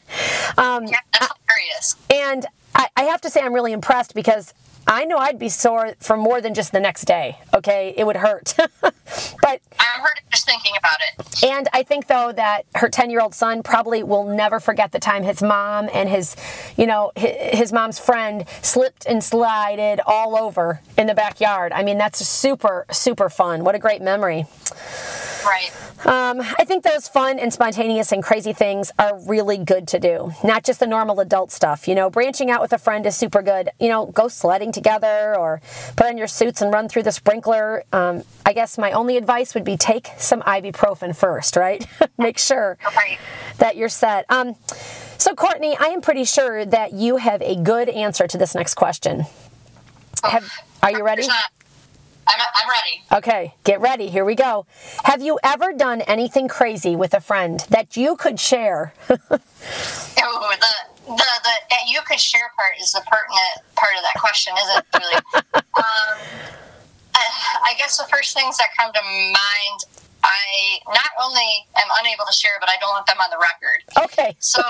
Um, yeah, that's hilarious. And I, I have to say, I'm really impressed because I know I'd be sore for more than just the next day. Okay, it would hurt. but I'm hurting just thinking about it. And I think though that her 10 year old son probably will never forget the time his mom and his, you know, his, mom's friend slipped and slided all over in the backyard. I mean, that's super, super fun. What a great memory. Right. Um, I think those fun and spontaneous and crazy things are really good to do, not just the normal adult stuff. You know, branching out with a friend is super good. You know, go sledding together or put on your suits and run through the sprinkler. Um, I guess my only advice would be take some ibuprofen first, right? Make sure right. that you're set. Um, so, Courtney, I am pretty sure that you have a good answer to this next question. Oh, have, are you ready? I'm, I'm ready. Okay, get ready. Here we go. Have you ever done anything crazy with a friend that you could share? oh, the, the, the that you could share part is the pertinent part of that question, isn't it, Julie? um, I guess the first things that come to mind I not only am unable to share, but I don't want them on the record. Okay. so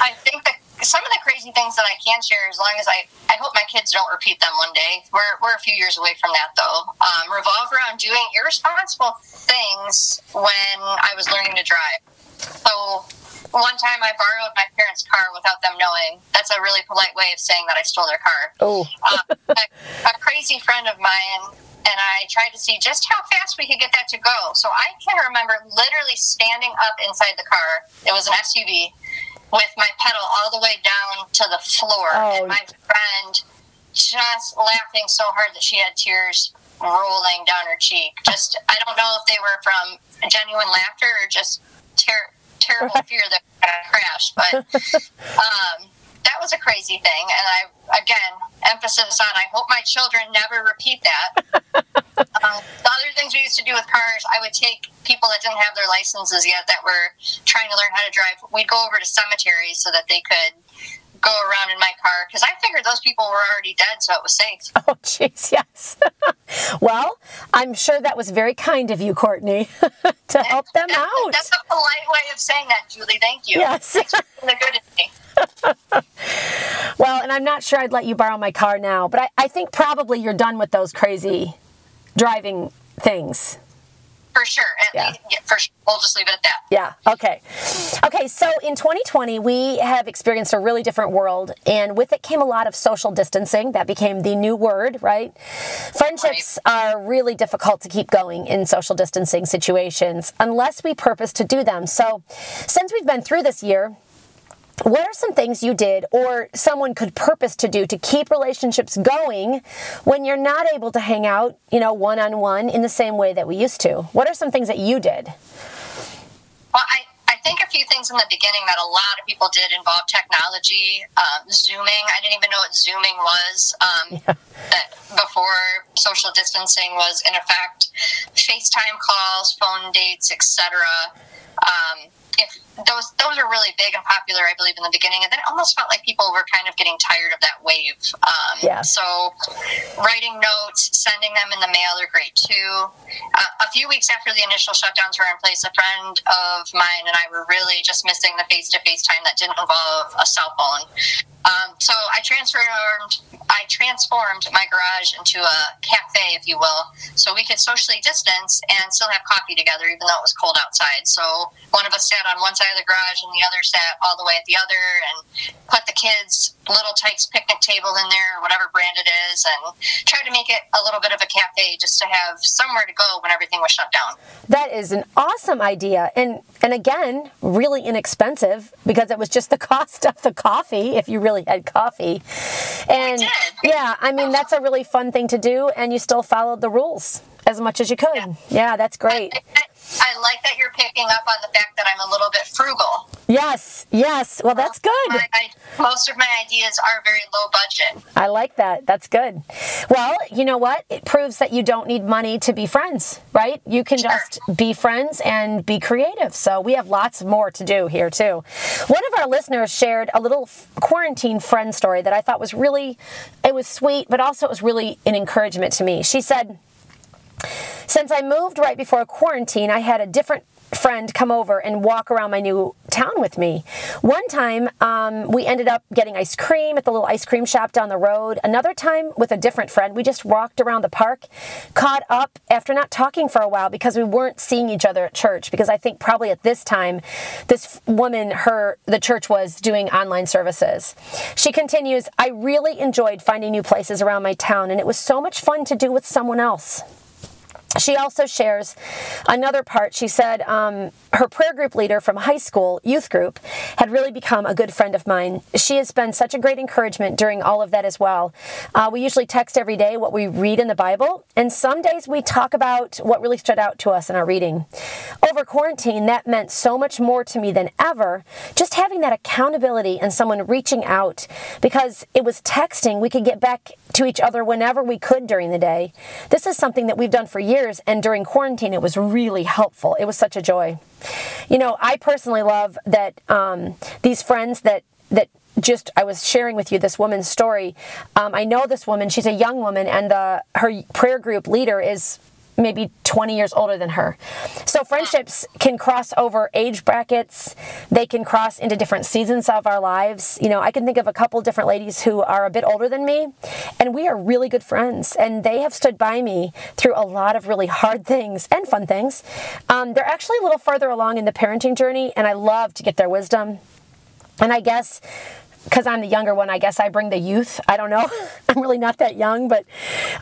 I think that some of the crazy things that I can share, as long as I, I hope my kids don't repeat them one day. We're, we're a few years away from that though. Um, revolve around doing irresponsible things when I was learning to drive. So one time I borrowed my parents' car without them knowing. That's a really polite way of saying that I stole their car. Oh. um, a, a crazy friend of mine and I tried to see just how fast we could get that to go. So I can remember literally standing up inside the car. It was an SUV with my pedal all the way down to the floor. Oh. And my friend just laughing so hard that she had tears rolling down her cheek. Just, I don't know if they were from genuine laughter or just ter- terrible fear that we going to crash. But um, that was a crazy thing. And I, again, emphasis on I hope my children never repeat that. um, the other things we used to do with cars, I would take people that didn't have their licenses yet that were trying to learn how to drive. We'd go over to cemeteries so that they could go around in my car because I figured those people were already dead, so it was safe. Oh, jeez, yes. well, I'm sure that was very kind of you, Courtney, to help them out. That's a polite way of saying that, Julie. Thank you. Yes. Being good to me. well, and I'm not sure I'd let you borrow my car now, but I, I think probably you're done with those crazy driving things. For sure. yeah. Least, yeah, for sure. We'll just leave it at that. Yeah. Okay. Okay. So in 2020, we have experienced a really different world, and with it came a lot of social distancing. That became the new word, right? Friendships right. are really difficult to keep going in social distancing situations unless we purpose to do them. So, since we've been through this year, what are some things you did or someone could purpose to do to keep relationships going when you're not able to hang out, you know, one on one in the same way that we used to? What are some things that you did? Well, I, I think a few things in the beginning that a lot of people did involve technology, um, Zooming. I didn't even know what Zooming was um, yeah. that before social distancing was in effect. FaceTime calls, phone dates, etc. Um, if those those are really big and popular, I believe, in the beginning, and then it almost felt like people were kind of getting tired of that wave. Um, yeah. So, writing notes, sending them in the mail are great too. Uh, a few weeks after the initial shutdowns were in place, a friend of mine and I were really just missing the face to face time that didn't involve a cell phone. Um, so I transformed I transformed my garage into a cafe, if you will, so we could socially distance and still have coffee together, even though it was cold outside. So one of us sat on one side of the garage and the other sat all the way at the other, and put the kids' little Tikes picnic table in there, whatever brand it is, and tried to make it a little bit of a cafe just to have somewhere to go when everything was shut down. That is an awesome idea, and and again, really inexpensive because it was just the cost of the coffee if you really had coffee. And yeah, I mean that's a really fun thing to do, and you still followed the rules as much as you could. Yeah, yeah that's great. I, I, like that you're picking up on the fact that I'm a little bit frugal. Yes, yes. Well, that's good. My, I, most of my ideas are very low budget. I like that. That's good. Well, you know what? It proves that you don't need money to be friends, right? You can sure. just be friends and be creative. So we have lots more to do here, too. One of our listeners shared a little quarantine friend story that I thought was really, it was sweet, but also it was really an encouragement to me. She said, since I moved right before quarantine, I had a different friend come over and walk around my new town with me. One time, um, we ended up getting ice cream at the little ice cream shop down the road. Another time, with a different friend, we just walked around the park, caught up after not talking for a while because we weren't seeing each other at church. Because I think probably at this time, this woman, her, the church was doing online services. She continues, I really enjoyed finding new places around my town, and it was so much fun to do with someone else. She also shares another part. She said um, her prayer group leader from high school youth group had really become a good friend of mine. She has been such a great encouragement during all of that as well. Uh, we usually text every day what we read in the Bible, and some days we talk about what really stood out to us in our reading. Over quarantine, that meant so much more to me than ever. Just having that accountability and someone reaching out because it was texting, we could get back to each other whenever we could during the day. This is something that we've done for years years, and during quarantine, it was really helpful. It was such a joy. You know, I personally love that um, these friends that that just I was sharing with you this woman's story. Um, I know this woman; she's a young woman, and the, her prayer group leader is maybe 20 years older than her. So friendships can cross over age brackets. They can cross into different seasons of our lives. You know, I can think of a couple different ladies who are a bit older than me, and we are really good friends. And they have stood by me through a lot of really hard things and fun things. Um, they're actually a little further along in the parenting journey, and I love to get their wisdom. And I guess because I'm the younger one, I guess I bring the youth. I don't know. I'm really not that young, but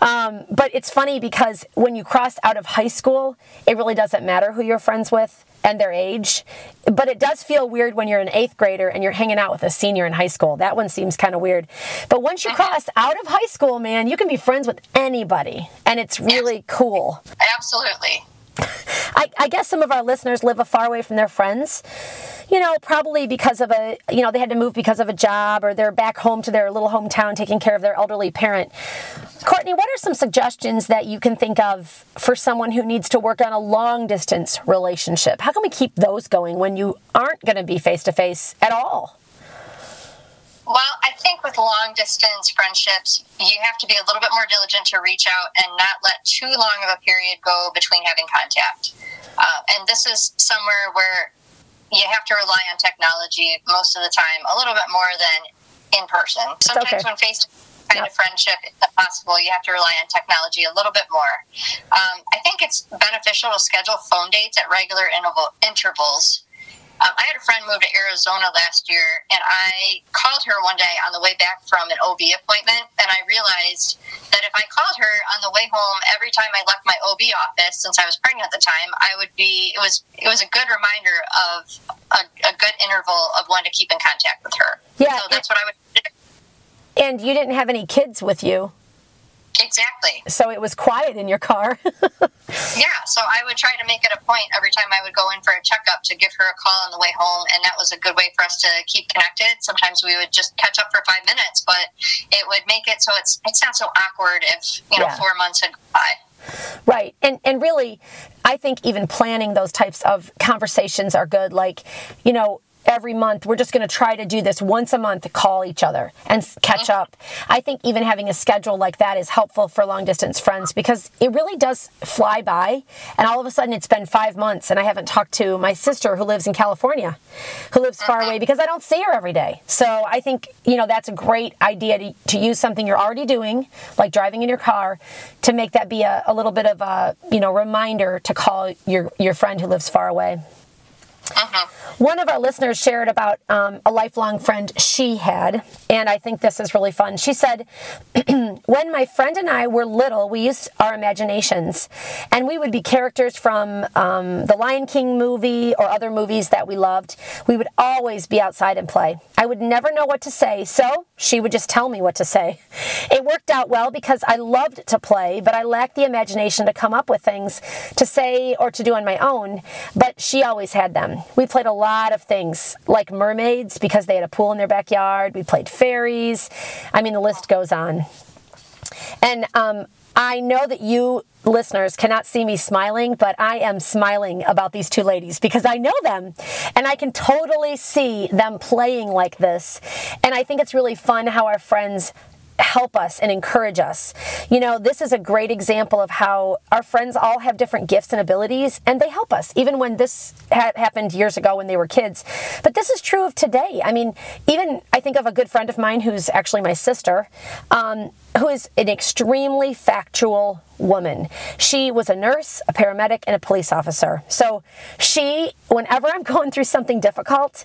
um, but it's funny because when you cross out of high school, it really doesn't matter who you're friends with and their age. But it does feel weird when you're an eighth grader and you're hanging out with a senior in high school. That one seems kind of weird. But once you cross out of high school, man, you can be friends with anybody, and it's really cool. Absolutely. I, I guess some of our listeners live far away from their friends you know, probably because of a, you know, they had to move because of a job or they're back home to their little hometown taking care of their elderly parent. Courtney, what are some suggestions that you can think of for someone who needs to work on a long distance relationship? How can we keep those going when you aren't going to be face to face at all? Well, I think with long distance friendships, you have to be a little bit more diligent to reach out and not let too long of a period go between having contact. Uh, and this is somewhere where you have to rely on technology most of the time a little bit more than in person. Sometimes okay. when face kind yep. of friendship is possible, you have to rely on technology a little bit more. Um, I think it's beneficial to schedule phone dates at regular interval, intervals um, I had a friend move to Arizona last year, and I called her one day on the way back from an OB appointment, and I realized that if I called her on the way home every time I left my OB office, since I was pregnant at the time, I would be. It was it was a good reminder of a, a good interval of when to keep in contact with her. Yeah, so that's what I would. do. And you didn't have any kids with you. Exactly. So it was quiet in your car. yeah, so I would try to make it a point every time I would go in for a checkup to give her a call on the way home, and that was a good way for us to keep connected. Sometimes we would just catch up for five minutes, but it would make it so it's it's not so awkward if you know yeah. four months had gone by. Right. And and really I think even planning those types of conversations are good. Like, you know, every month we're just going to try to do this once a month call each other and catch mm-hmm. up. I think even having a schedule like that is helpful for long distance friends because it really does fly by and all of a sudden it's been five months and i haven't talked to my sister who lives in california who lives far mm-hmm. away because i don't see her every day. So i think you know that's a great idea to, to use something you're already doing like driving in your car to make that be a, a little bit of a you know reminder to call your your friend who lives far away uh-huh. One of our listeners shared about um, a lifelong friend she had, and I think this is really fun. She said, When my friend and I were little, we used our imaginations, and we would be characters from um, the Lion King movie or other movies that we loved. We would always be outside and play. I would never know what to say, so she would just tell me what to say. It worked out well because I loved to play, but I lacked the imagination to come up with things to say or to do on my own, but she always had them. We played a lot of things like mermaids because they had a pool in their backyard. We played fairies. I mean, the list goes on. And um, I know that you listeners cannot see me smiling, but I am smiling about these two ladies because I know them and I can totally see them playing like this. And I think it's really fun how our friends help us and encourage us. You know, this is a great example of how our friends all have different gifts and abilities, and they help us, even when this had happened years ago when they were kids. But this is true of today. I mean, even I think of a good friend of mine who's actually my sister, um, who is an extremely factual woman. She was a nurse, a paramedic, and a police officer. So she, whenever I'm going through something difficult,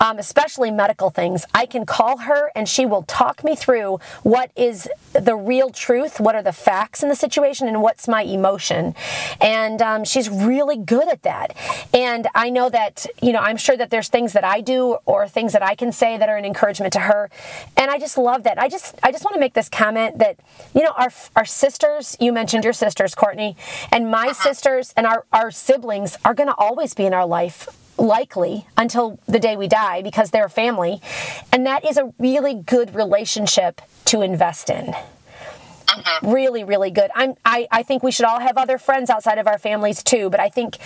um, especially medical things, I can call her and she will talk me through what is the real truth, what are the facts in the situation, and what's my emotion. And um, she's really good at that. And I know that, you know, I'm sure that there's things that I do or things that I can say that are an encouragement to her. And I just love that. I just, I just want to make this comment that, you know, our, our sisters, you mentioned mentioned your sisters, Courtney, and my uh-huh. sisters and our, our siblings are going to always be in our life likely until the day we die because they're family. And that is a really good relationship to invest in. Uh-huh. Really, really good. I'm, I, I think we should all have other friends outside of our families too, but I think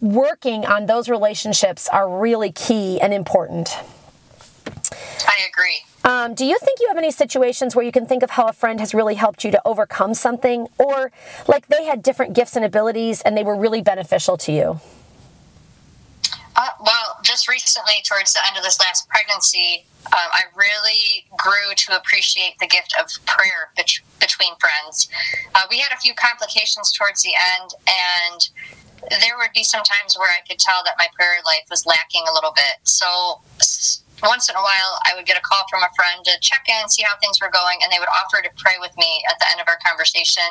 working on those relationships are really key and important. I agree. Um, do you think you have any situations where you can think of how a friend has really helped you to overcome something, or like they had different gifts and abilities and they were really beneficial to you? Uh, well, just recently, towards the end of this last pregnancy, um, I really grew to appreciate the gift of prayer bet- between friends. Uh, we had a few complications towards the end, and there would be some times where I could tell that my prayer life was lacking a little bit. So, once in a while, I would get a call from a friend to check in, see how things were going, and they would offer to pray with me at the end of our conversation.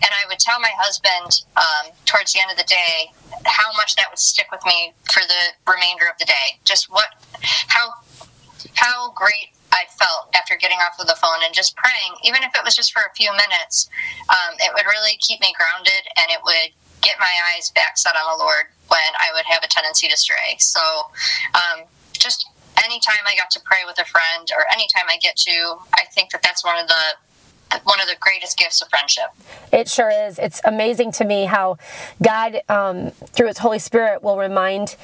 And I would tell my husband um, towards the end of the day how much that would stick with me for the remainder of the day. Just what, how, how great I felt after getting off of the phone and just praying, even if it was just for a few minutes, um, it would really keep me grounded and it would get my eyes back set on the Lord when I would have a tendency to stray. So, um, just anytime I got to pray with a friend or anytime I get to, I think that that's one of the one of the greatest gifts of friendship. It sure is. It's amazing to me how God, um, through His Holy Spirit, will remind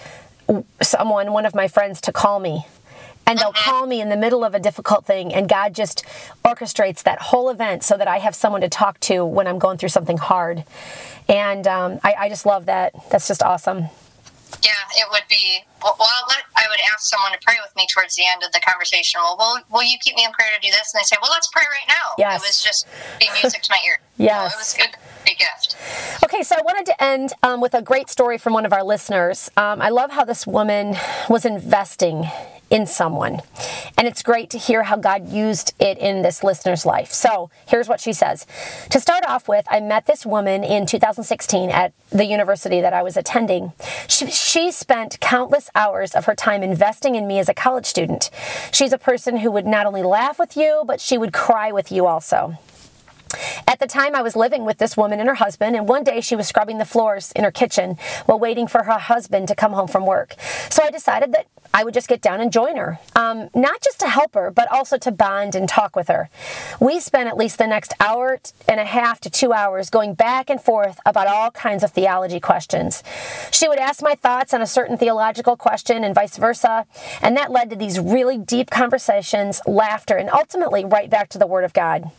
someone, one of my friends, to call me. And they'll mm-hmm. call me in the middle of a difficult thing, and God just orchestrates that whole event so that I have someone to talk to when I'm going through something hard. And um, I, I just love that. That's just awesome. Yeah, it would be. Well, I would ask someone to pray with me towards the end of the conversation. Well, will, will you keep me in prayer to do this? And they say, well, let's pray right now. Yes. It was just be music to my ear. yes. So it was good. Gift. Okay, so I wanted to end um, with a great story from one of our listeners. Um, I love how this woman was investing in someone. And it's great to hear how God used it in this listener's life. So here's what she says. To start off with, I met this woman in 2016 at the university that I was attending. She, she spent countless hours of her time investing in me as a college student. She's a person who would not only laugh with you, but she would cry with you also. At the time, I was living with this woman and her husband, and one day she was scrubbing the floors in her kitchen while waiting for her husband to come home from work. So I decided that I would just get down and join her, um, not just to help her, but also to bond and talk with her. We spent at least the next hour and a half to two hours going back and forth about all kinds of theology questions. She would ask my thoughts on a certain theological question and vice versa, and that led to these really deep conversations, laughter, and ultimately right back to the Word of God.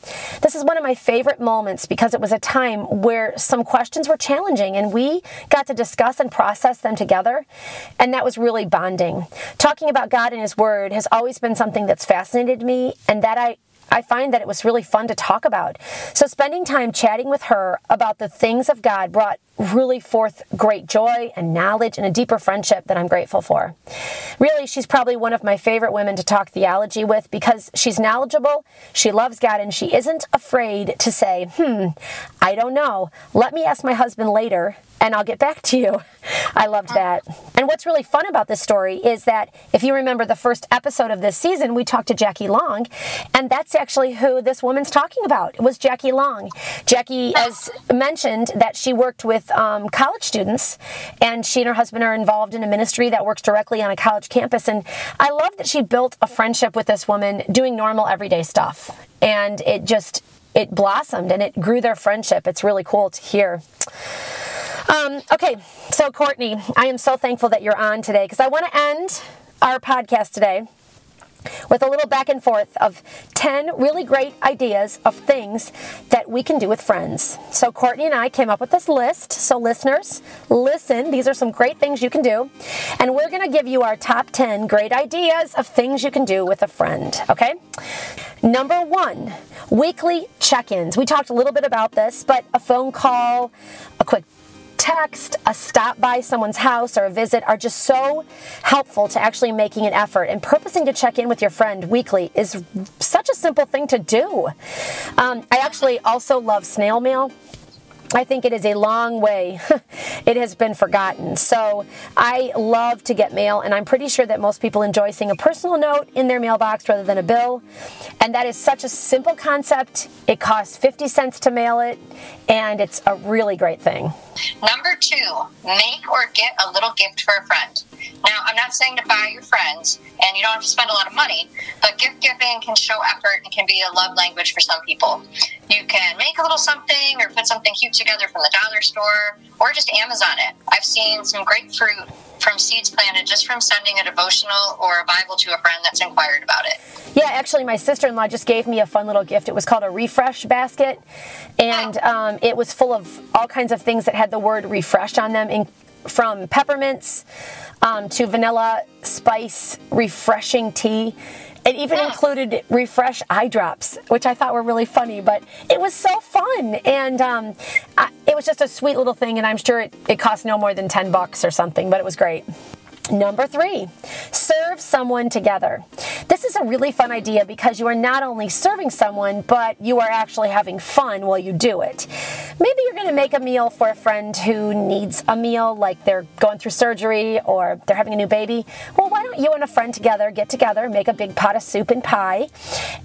This is one of my favorite moments because it was a time where some questions were challenging and we got to discuss and process them together, and that was really bonding. Talking about God and His Word has always been something that's fascinated me, and that I I find that it was really fun to talk about. So, spending time chatting with her about the things of God brought really forth great joy and knowledge and a deeper friendship that I'm grateful for. Really, she's probably one of my favorite women to talk theology with because she's knowledgeable, she loves God, and she isn't afraid to say, hmm, I don't know. Let me ask my husband later and I'll get back to you. I loved that. And what's really fun about this story is that if you remember the first episode of this season, we talked to Jackie Long, and that's actually who this woman's talking about. It was Jackie Long. Jackie has mentioned that she worked with um, college students, and she and her husband are involved in a ministry that works directly on a college campus. And I love that she built a friendship with this woman doing normal everyday stuff. And it just, it blossomed and it grew their friendship. It's really cool to hear. Um, okay, so Courtney, I am so thankful that you're on today because I want to end our podcast today with a little back and forth of 10 really great ideas of things that we can do with friends. So, Courtney and I came up with this list. So, listeners, listen. These are some great things you can do. And we're going to give you our top 10 great ideas of things you can do with a friend. Okay? Number one, weekly check ins. We talked a little bit about this, but a phone call, a quick text, a stop by someone's house, or a visit are just so helpful to actually making an effort. And purposing to check in with your friend weekly is such a simple thing to do. Um, I actually also love snail mail. I think it is a long way. it has been forgotten. So I love to get mail, and I'm pretty sure that most people enjoy seeing a personal note in their mailbox rather than a bill. And that is such a simple concept. It costs 50 cents to mail it, and it's a really great thing. Number two, make or get a little gift for a friend. Now, I'm not saying to buy your friends, and you don't have to spend a lot of money, but gift giving can show effort and can be a love language for some people. You can make a little something or put something cute together from the dollar store or just Amazon it. I've seen some great fruit from seeds planted just from sending a devotional or a Bible to a friend that's inquired about it. Yeah, actually, my sister in law just gave me a fun little gift. It was called a refresh basket, and um, it was full of all kinds of things that had the word refresh on them, in, from peppermints um, to vanilla spice refreshing tea. It even included refresh eye drops, which I thought were really funny, but it was so fun. And um, I, it was just a sweet little thing, and I'm sure it, it cost no more than 10 bucks or something, but it was great. Number three, serve someone together. This is a really fun idea because you are not only serving someone, but you are actually having fun while you do it. Maybe you're going to make a meal for a friend who needs a meal, like they're going through surgery or they're having a new baby. Well, why don't you and a friend together get together, make a big pot of soup and pie,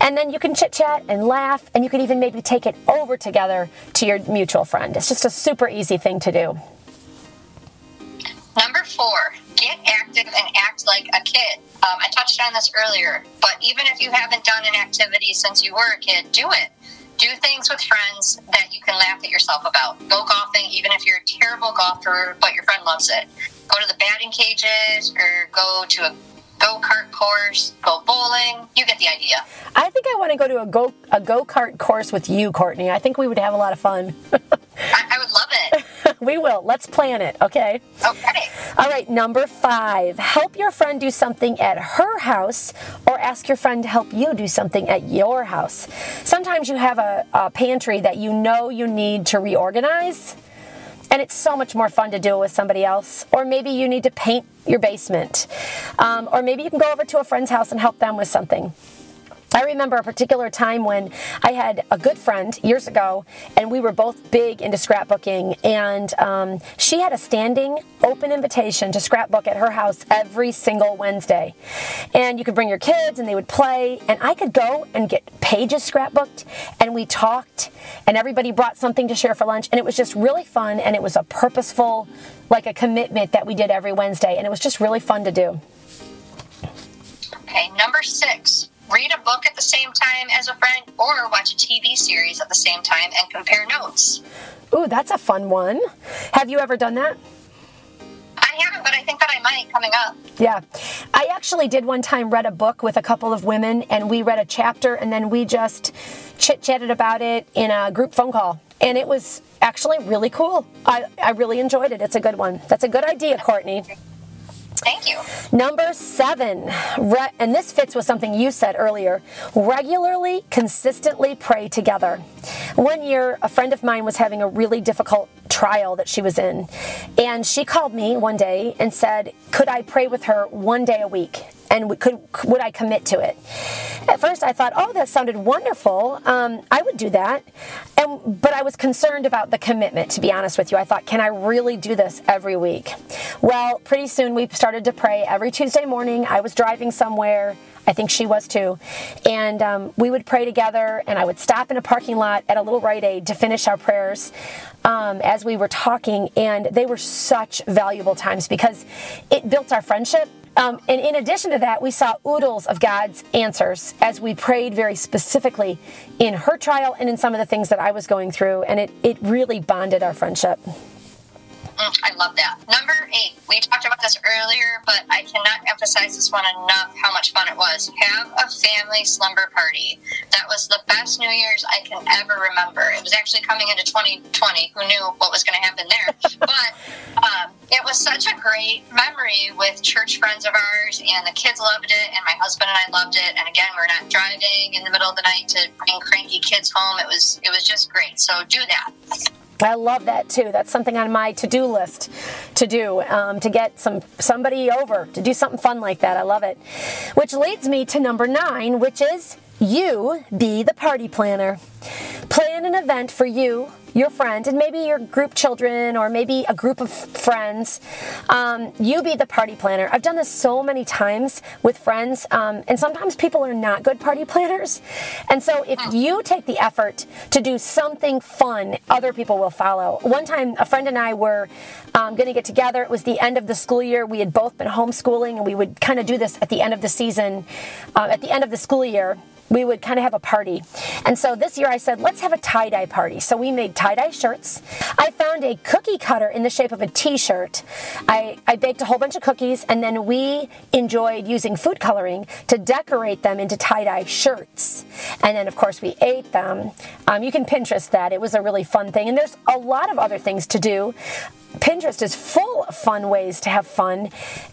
and then you can chit chat and laugh, and you can even maybe take it over together to your mutual friend. It's just a super easy thing to do. Number four, get active and act like a kid. Um, I touched on this earlier, but even if you haven't done an activity since you were a kid, do it. Do things with friends that you can laugh at yourself about. Go golfing, even if you're a terrible golfer, but your friend loves it. Go to the batting cages or go to a go kart course, go bowling. You get the idea. I think I want to go to a go a go kart course with you, Courtney. I think we would have a lot of fun. I, I would love it. we will. Let's plan it, okay? Okay. All right, number five. Help your friend do something at her house or ask your friend to help you do something at your house. Sometimes you have a, a pantry that you know you need to reorganize. And it's so much more fun to do it with somebody else. Or maybe you need to paint your basement. Um, or maybe you can go over to a friend's house and help them with something. I remember a particular time when I had a good friend years ago, and we were both big into scrapbooking. And um, she had a standing open invitation to scrapbook at her house every single Wednesday. And you could bring your kids, and they would play. And I could go and get pages scrapbooked, and we talked, and everybody brought something to share for lunch. And it was just really fun, and it was a purposeful, like a commitment that we did every Wednesday. And it was just really fun to do. Okay, number six. Read a book at the same time as a friend or watch a TV series at the same time and compare notes. Ooh, that's a fun one. Have you ever done that? I haven't, but I think that I might coming up. Yeah. I actually did one time read a book with a couple of women and we read a chapter and then we just chit chatted about it in a group phone call. And it was actually really cool. I, I really enjoyed it. It's a good one. That's a good idea, Courtney. Thank you. Number seven, re- and this fits with something you said earlier regularly, consistently pray together. One year, a friend of mine was having a really difficult trial that she was in, and she called me one day and said, Could I pray with her one day a week? and could would I commit to it? At first, I thought, oh, that sounded wonderful. Um, I would do that, and but I was concerned about the commitment. To be honest with you, I thought, can I really do this every week? Well, pretty soon we started to pray every Tuesday morning. I was driving somewhere. I think she was too. And um, we would pray together, and I would stop in a parking lot at a little Rite Aid to finish our prayers um, as we were talking. And they were such valuable times because it built our friendship um, and in addition to that, we saw oodles of God's answers as we prayed very specifically in her trial and in some of the things that I was going through. And it, it really bonded our friendship. I love that. Number eight, we talked about this earlier, but I cannot emphasize this one enough how much fun it was. Have a family slumber party. That was the best New Year's I can ever remember. It was actually coming into 2020. Who knew what was going to happen there? but um, it was such a great memory with church friends of ours, and the kids loved it, and my husband and I loved it. And again, we're not driving in the middle of the night to bring cranky kids home. It was it was just great. So do that. I love that too. That's something on my to-do list to do um, to get some somebody over to do something fun like that. I love it. Which leads me to number nine, which is you be the party planner. Plan an event for you your friend, and maybe your group children or maybe a group of friends, um, you be the party planner. I've done this so many times with friends, um, and sometimes people are not good party planners. And so if you take the effort to do something fun, other people will follow. One time, a friend and I were um, going to get together. It was the end of the school year. We had both been homeschooling, and we would kind of do this at the end of the season, uh, at the end of the school year we would kind of have a party. And so this year I said, let's have a tie dye party. So we made tie dye shirts. I found a cookie cutter in the shape of a t shirt. I, I baked a whole bunch of cookies, and then we enjoyed using food coloring to decorate them into tie dye shirts. And then, of course, we ate them. Um, you can Pinterest that. It was a really fun thing. And there's a lot of other things to do. Pinterest is full of fun ways to have fun.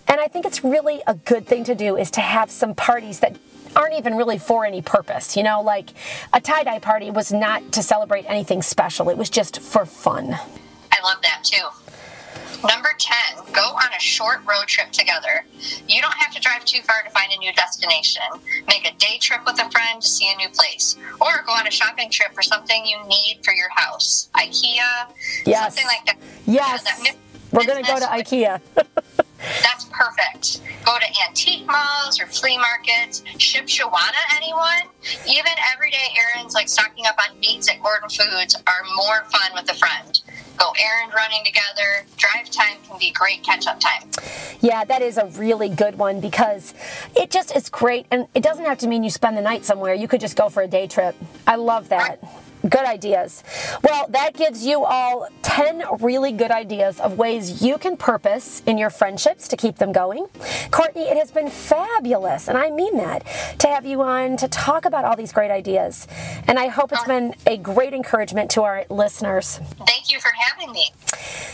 And I think it's really a good thing to do is to have some parties that aren't even really for any purpose. You know, like a tie dye party was not to celebrate anything special, it was just for fun. I love that too. Number 10, go on a short road trip together. You don't have to drive too far to find a new destination. Make a day trip with a friend to see a new place. Or go on a shopping trip for something you need for your house. IKEA, yes. something like that. Yes. Yeah, that We're going to go to IKEA. That's perfect. Go to antique malls or flea markets. Shipshewana, anyone? Even everyday errands like stocking up on meats at Gordon Foods are more fun with a friend. Go errand running together. Drive time can be great catch up time. Yeah, that is a really good one because it just is great. And it doesn't have to mean you spend the night somewhere. You could just go for a day trip. I love that. Right. Good ideas. Well, that gives you all 10 really good ideas of ways you can purpose in your friendships to keep them going. Courtney, it has been fabulous, and I mean that, to have you on to talk about all these great ideas. And I hope it's been a great encouragement to our listeners. Thank you for having me.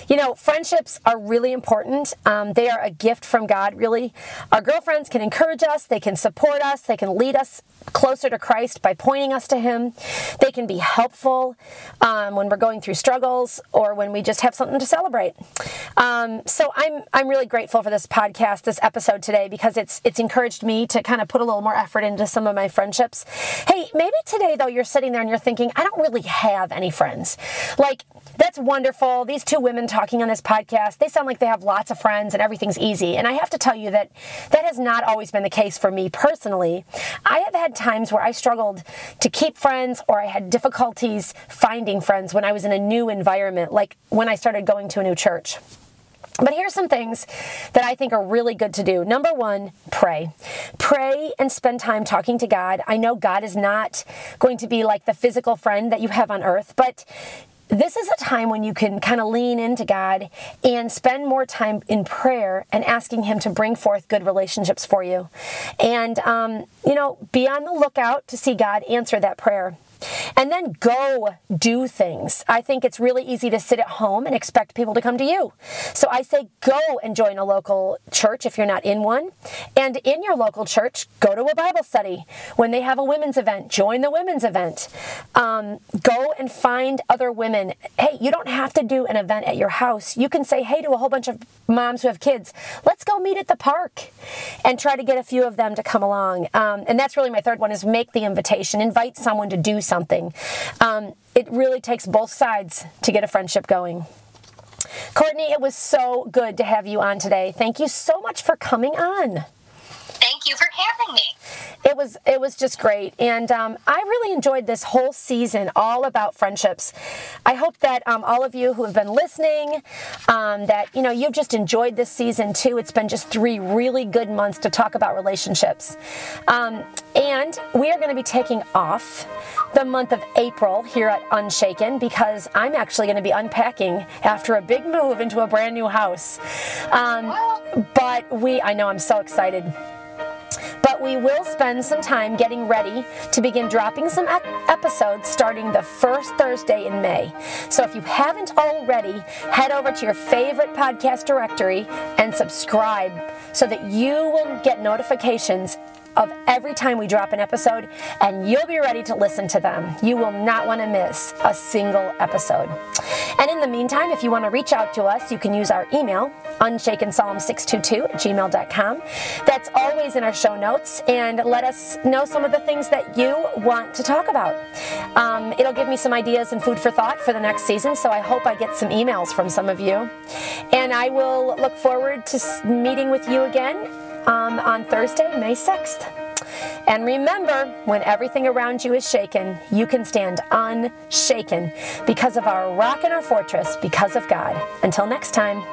You know, friendships are really important. Um, they are a gift from God, really. Our girlfriends can encourage us, they can support us, they can lead us closer to Christ by pointing us to Him. They can be helpful um, when we're going through struggles or when we just have something to celebrate. Um, so I'm I'm really grateful for this podcast, this episode today, because it's it's encouraged me to kind of put a little more effort into some of my friendships. Hey, maybe today though you're sitting there and you're thinking, I don't really have any friends. Like that's wonderful. These two women talking on this podcast, they sound like they have lots of friends and everything's easy. And I have to tell you that that has not always been the case for me personally. I have had times where I struggled to keep friends or I had difficulties finding friends when I was in a new environment, like when I started going to a new church. But here's some things that I think are really good to do. Number one, pray. Pray and spend time talking to God. I know God is not going to be like the physical friend that you have on earth, but this is a time when you can kind of lean into God and spend more time in prayer and asking Him to bring forth good relationships for you. And, um, you know, be on the lookout to see God answer that prayer. And then go do things. I think it's really easy to sit at home and expect people to come to you. So I say go and join a local church if you're not in one. And in your local church, go to a Bible study. When they have a women's event, join the women's event. Um, go and find other women. Hey, you don't have to do an event at your house. You can say hey to a whole bunch of moms who have kids. Let's go meet at the park and try to get a few of them to come along. Um, and that's really my third one is make the invitation. Invite someone to do something. Um, it really takes both sides to get a friendship going. Courtney, it was so good to have you on today. Thank you so much for coming on. Thank you for having me. It was it was just great, and um, I really enjoyed this whole season, all about friendships. I hope that um, all of you who have been listening, um, that you know you've just enjoyed this season too. It's been just three really good months to talk about relationships, um, and we are going to be taking off the month of April here at Unshaken because I'm actually going to be unpacking after a big move into a brand new house. Um, but we, I know I'm so excited but we will spend some time getting ready to begin dropping some episodes starting the first Thursday in May. So if you haven't already, head over to your favorite podcast directory and subscribe so that you will get notifications of every time we drop an episode, and you'll be ready to listen to them. You will not want to miss a single episode. And in the meantime, if you want to reach out to us, you can use our email, unshakenpsalm622 at gmail.com. That's always in our show notes, and let us know some of the things that you want to talk about. Um, it'll give me some ideas and food for thought for the next season, so I hope I get some emails from some of you. And I will look forward to meeting with you again um, on Thursday, May 6th. And remember, when everything around you is shaken, you can stand unshaken because of our rock and our fortress, because of God. Until next time.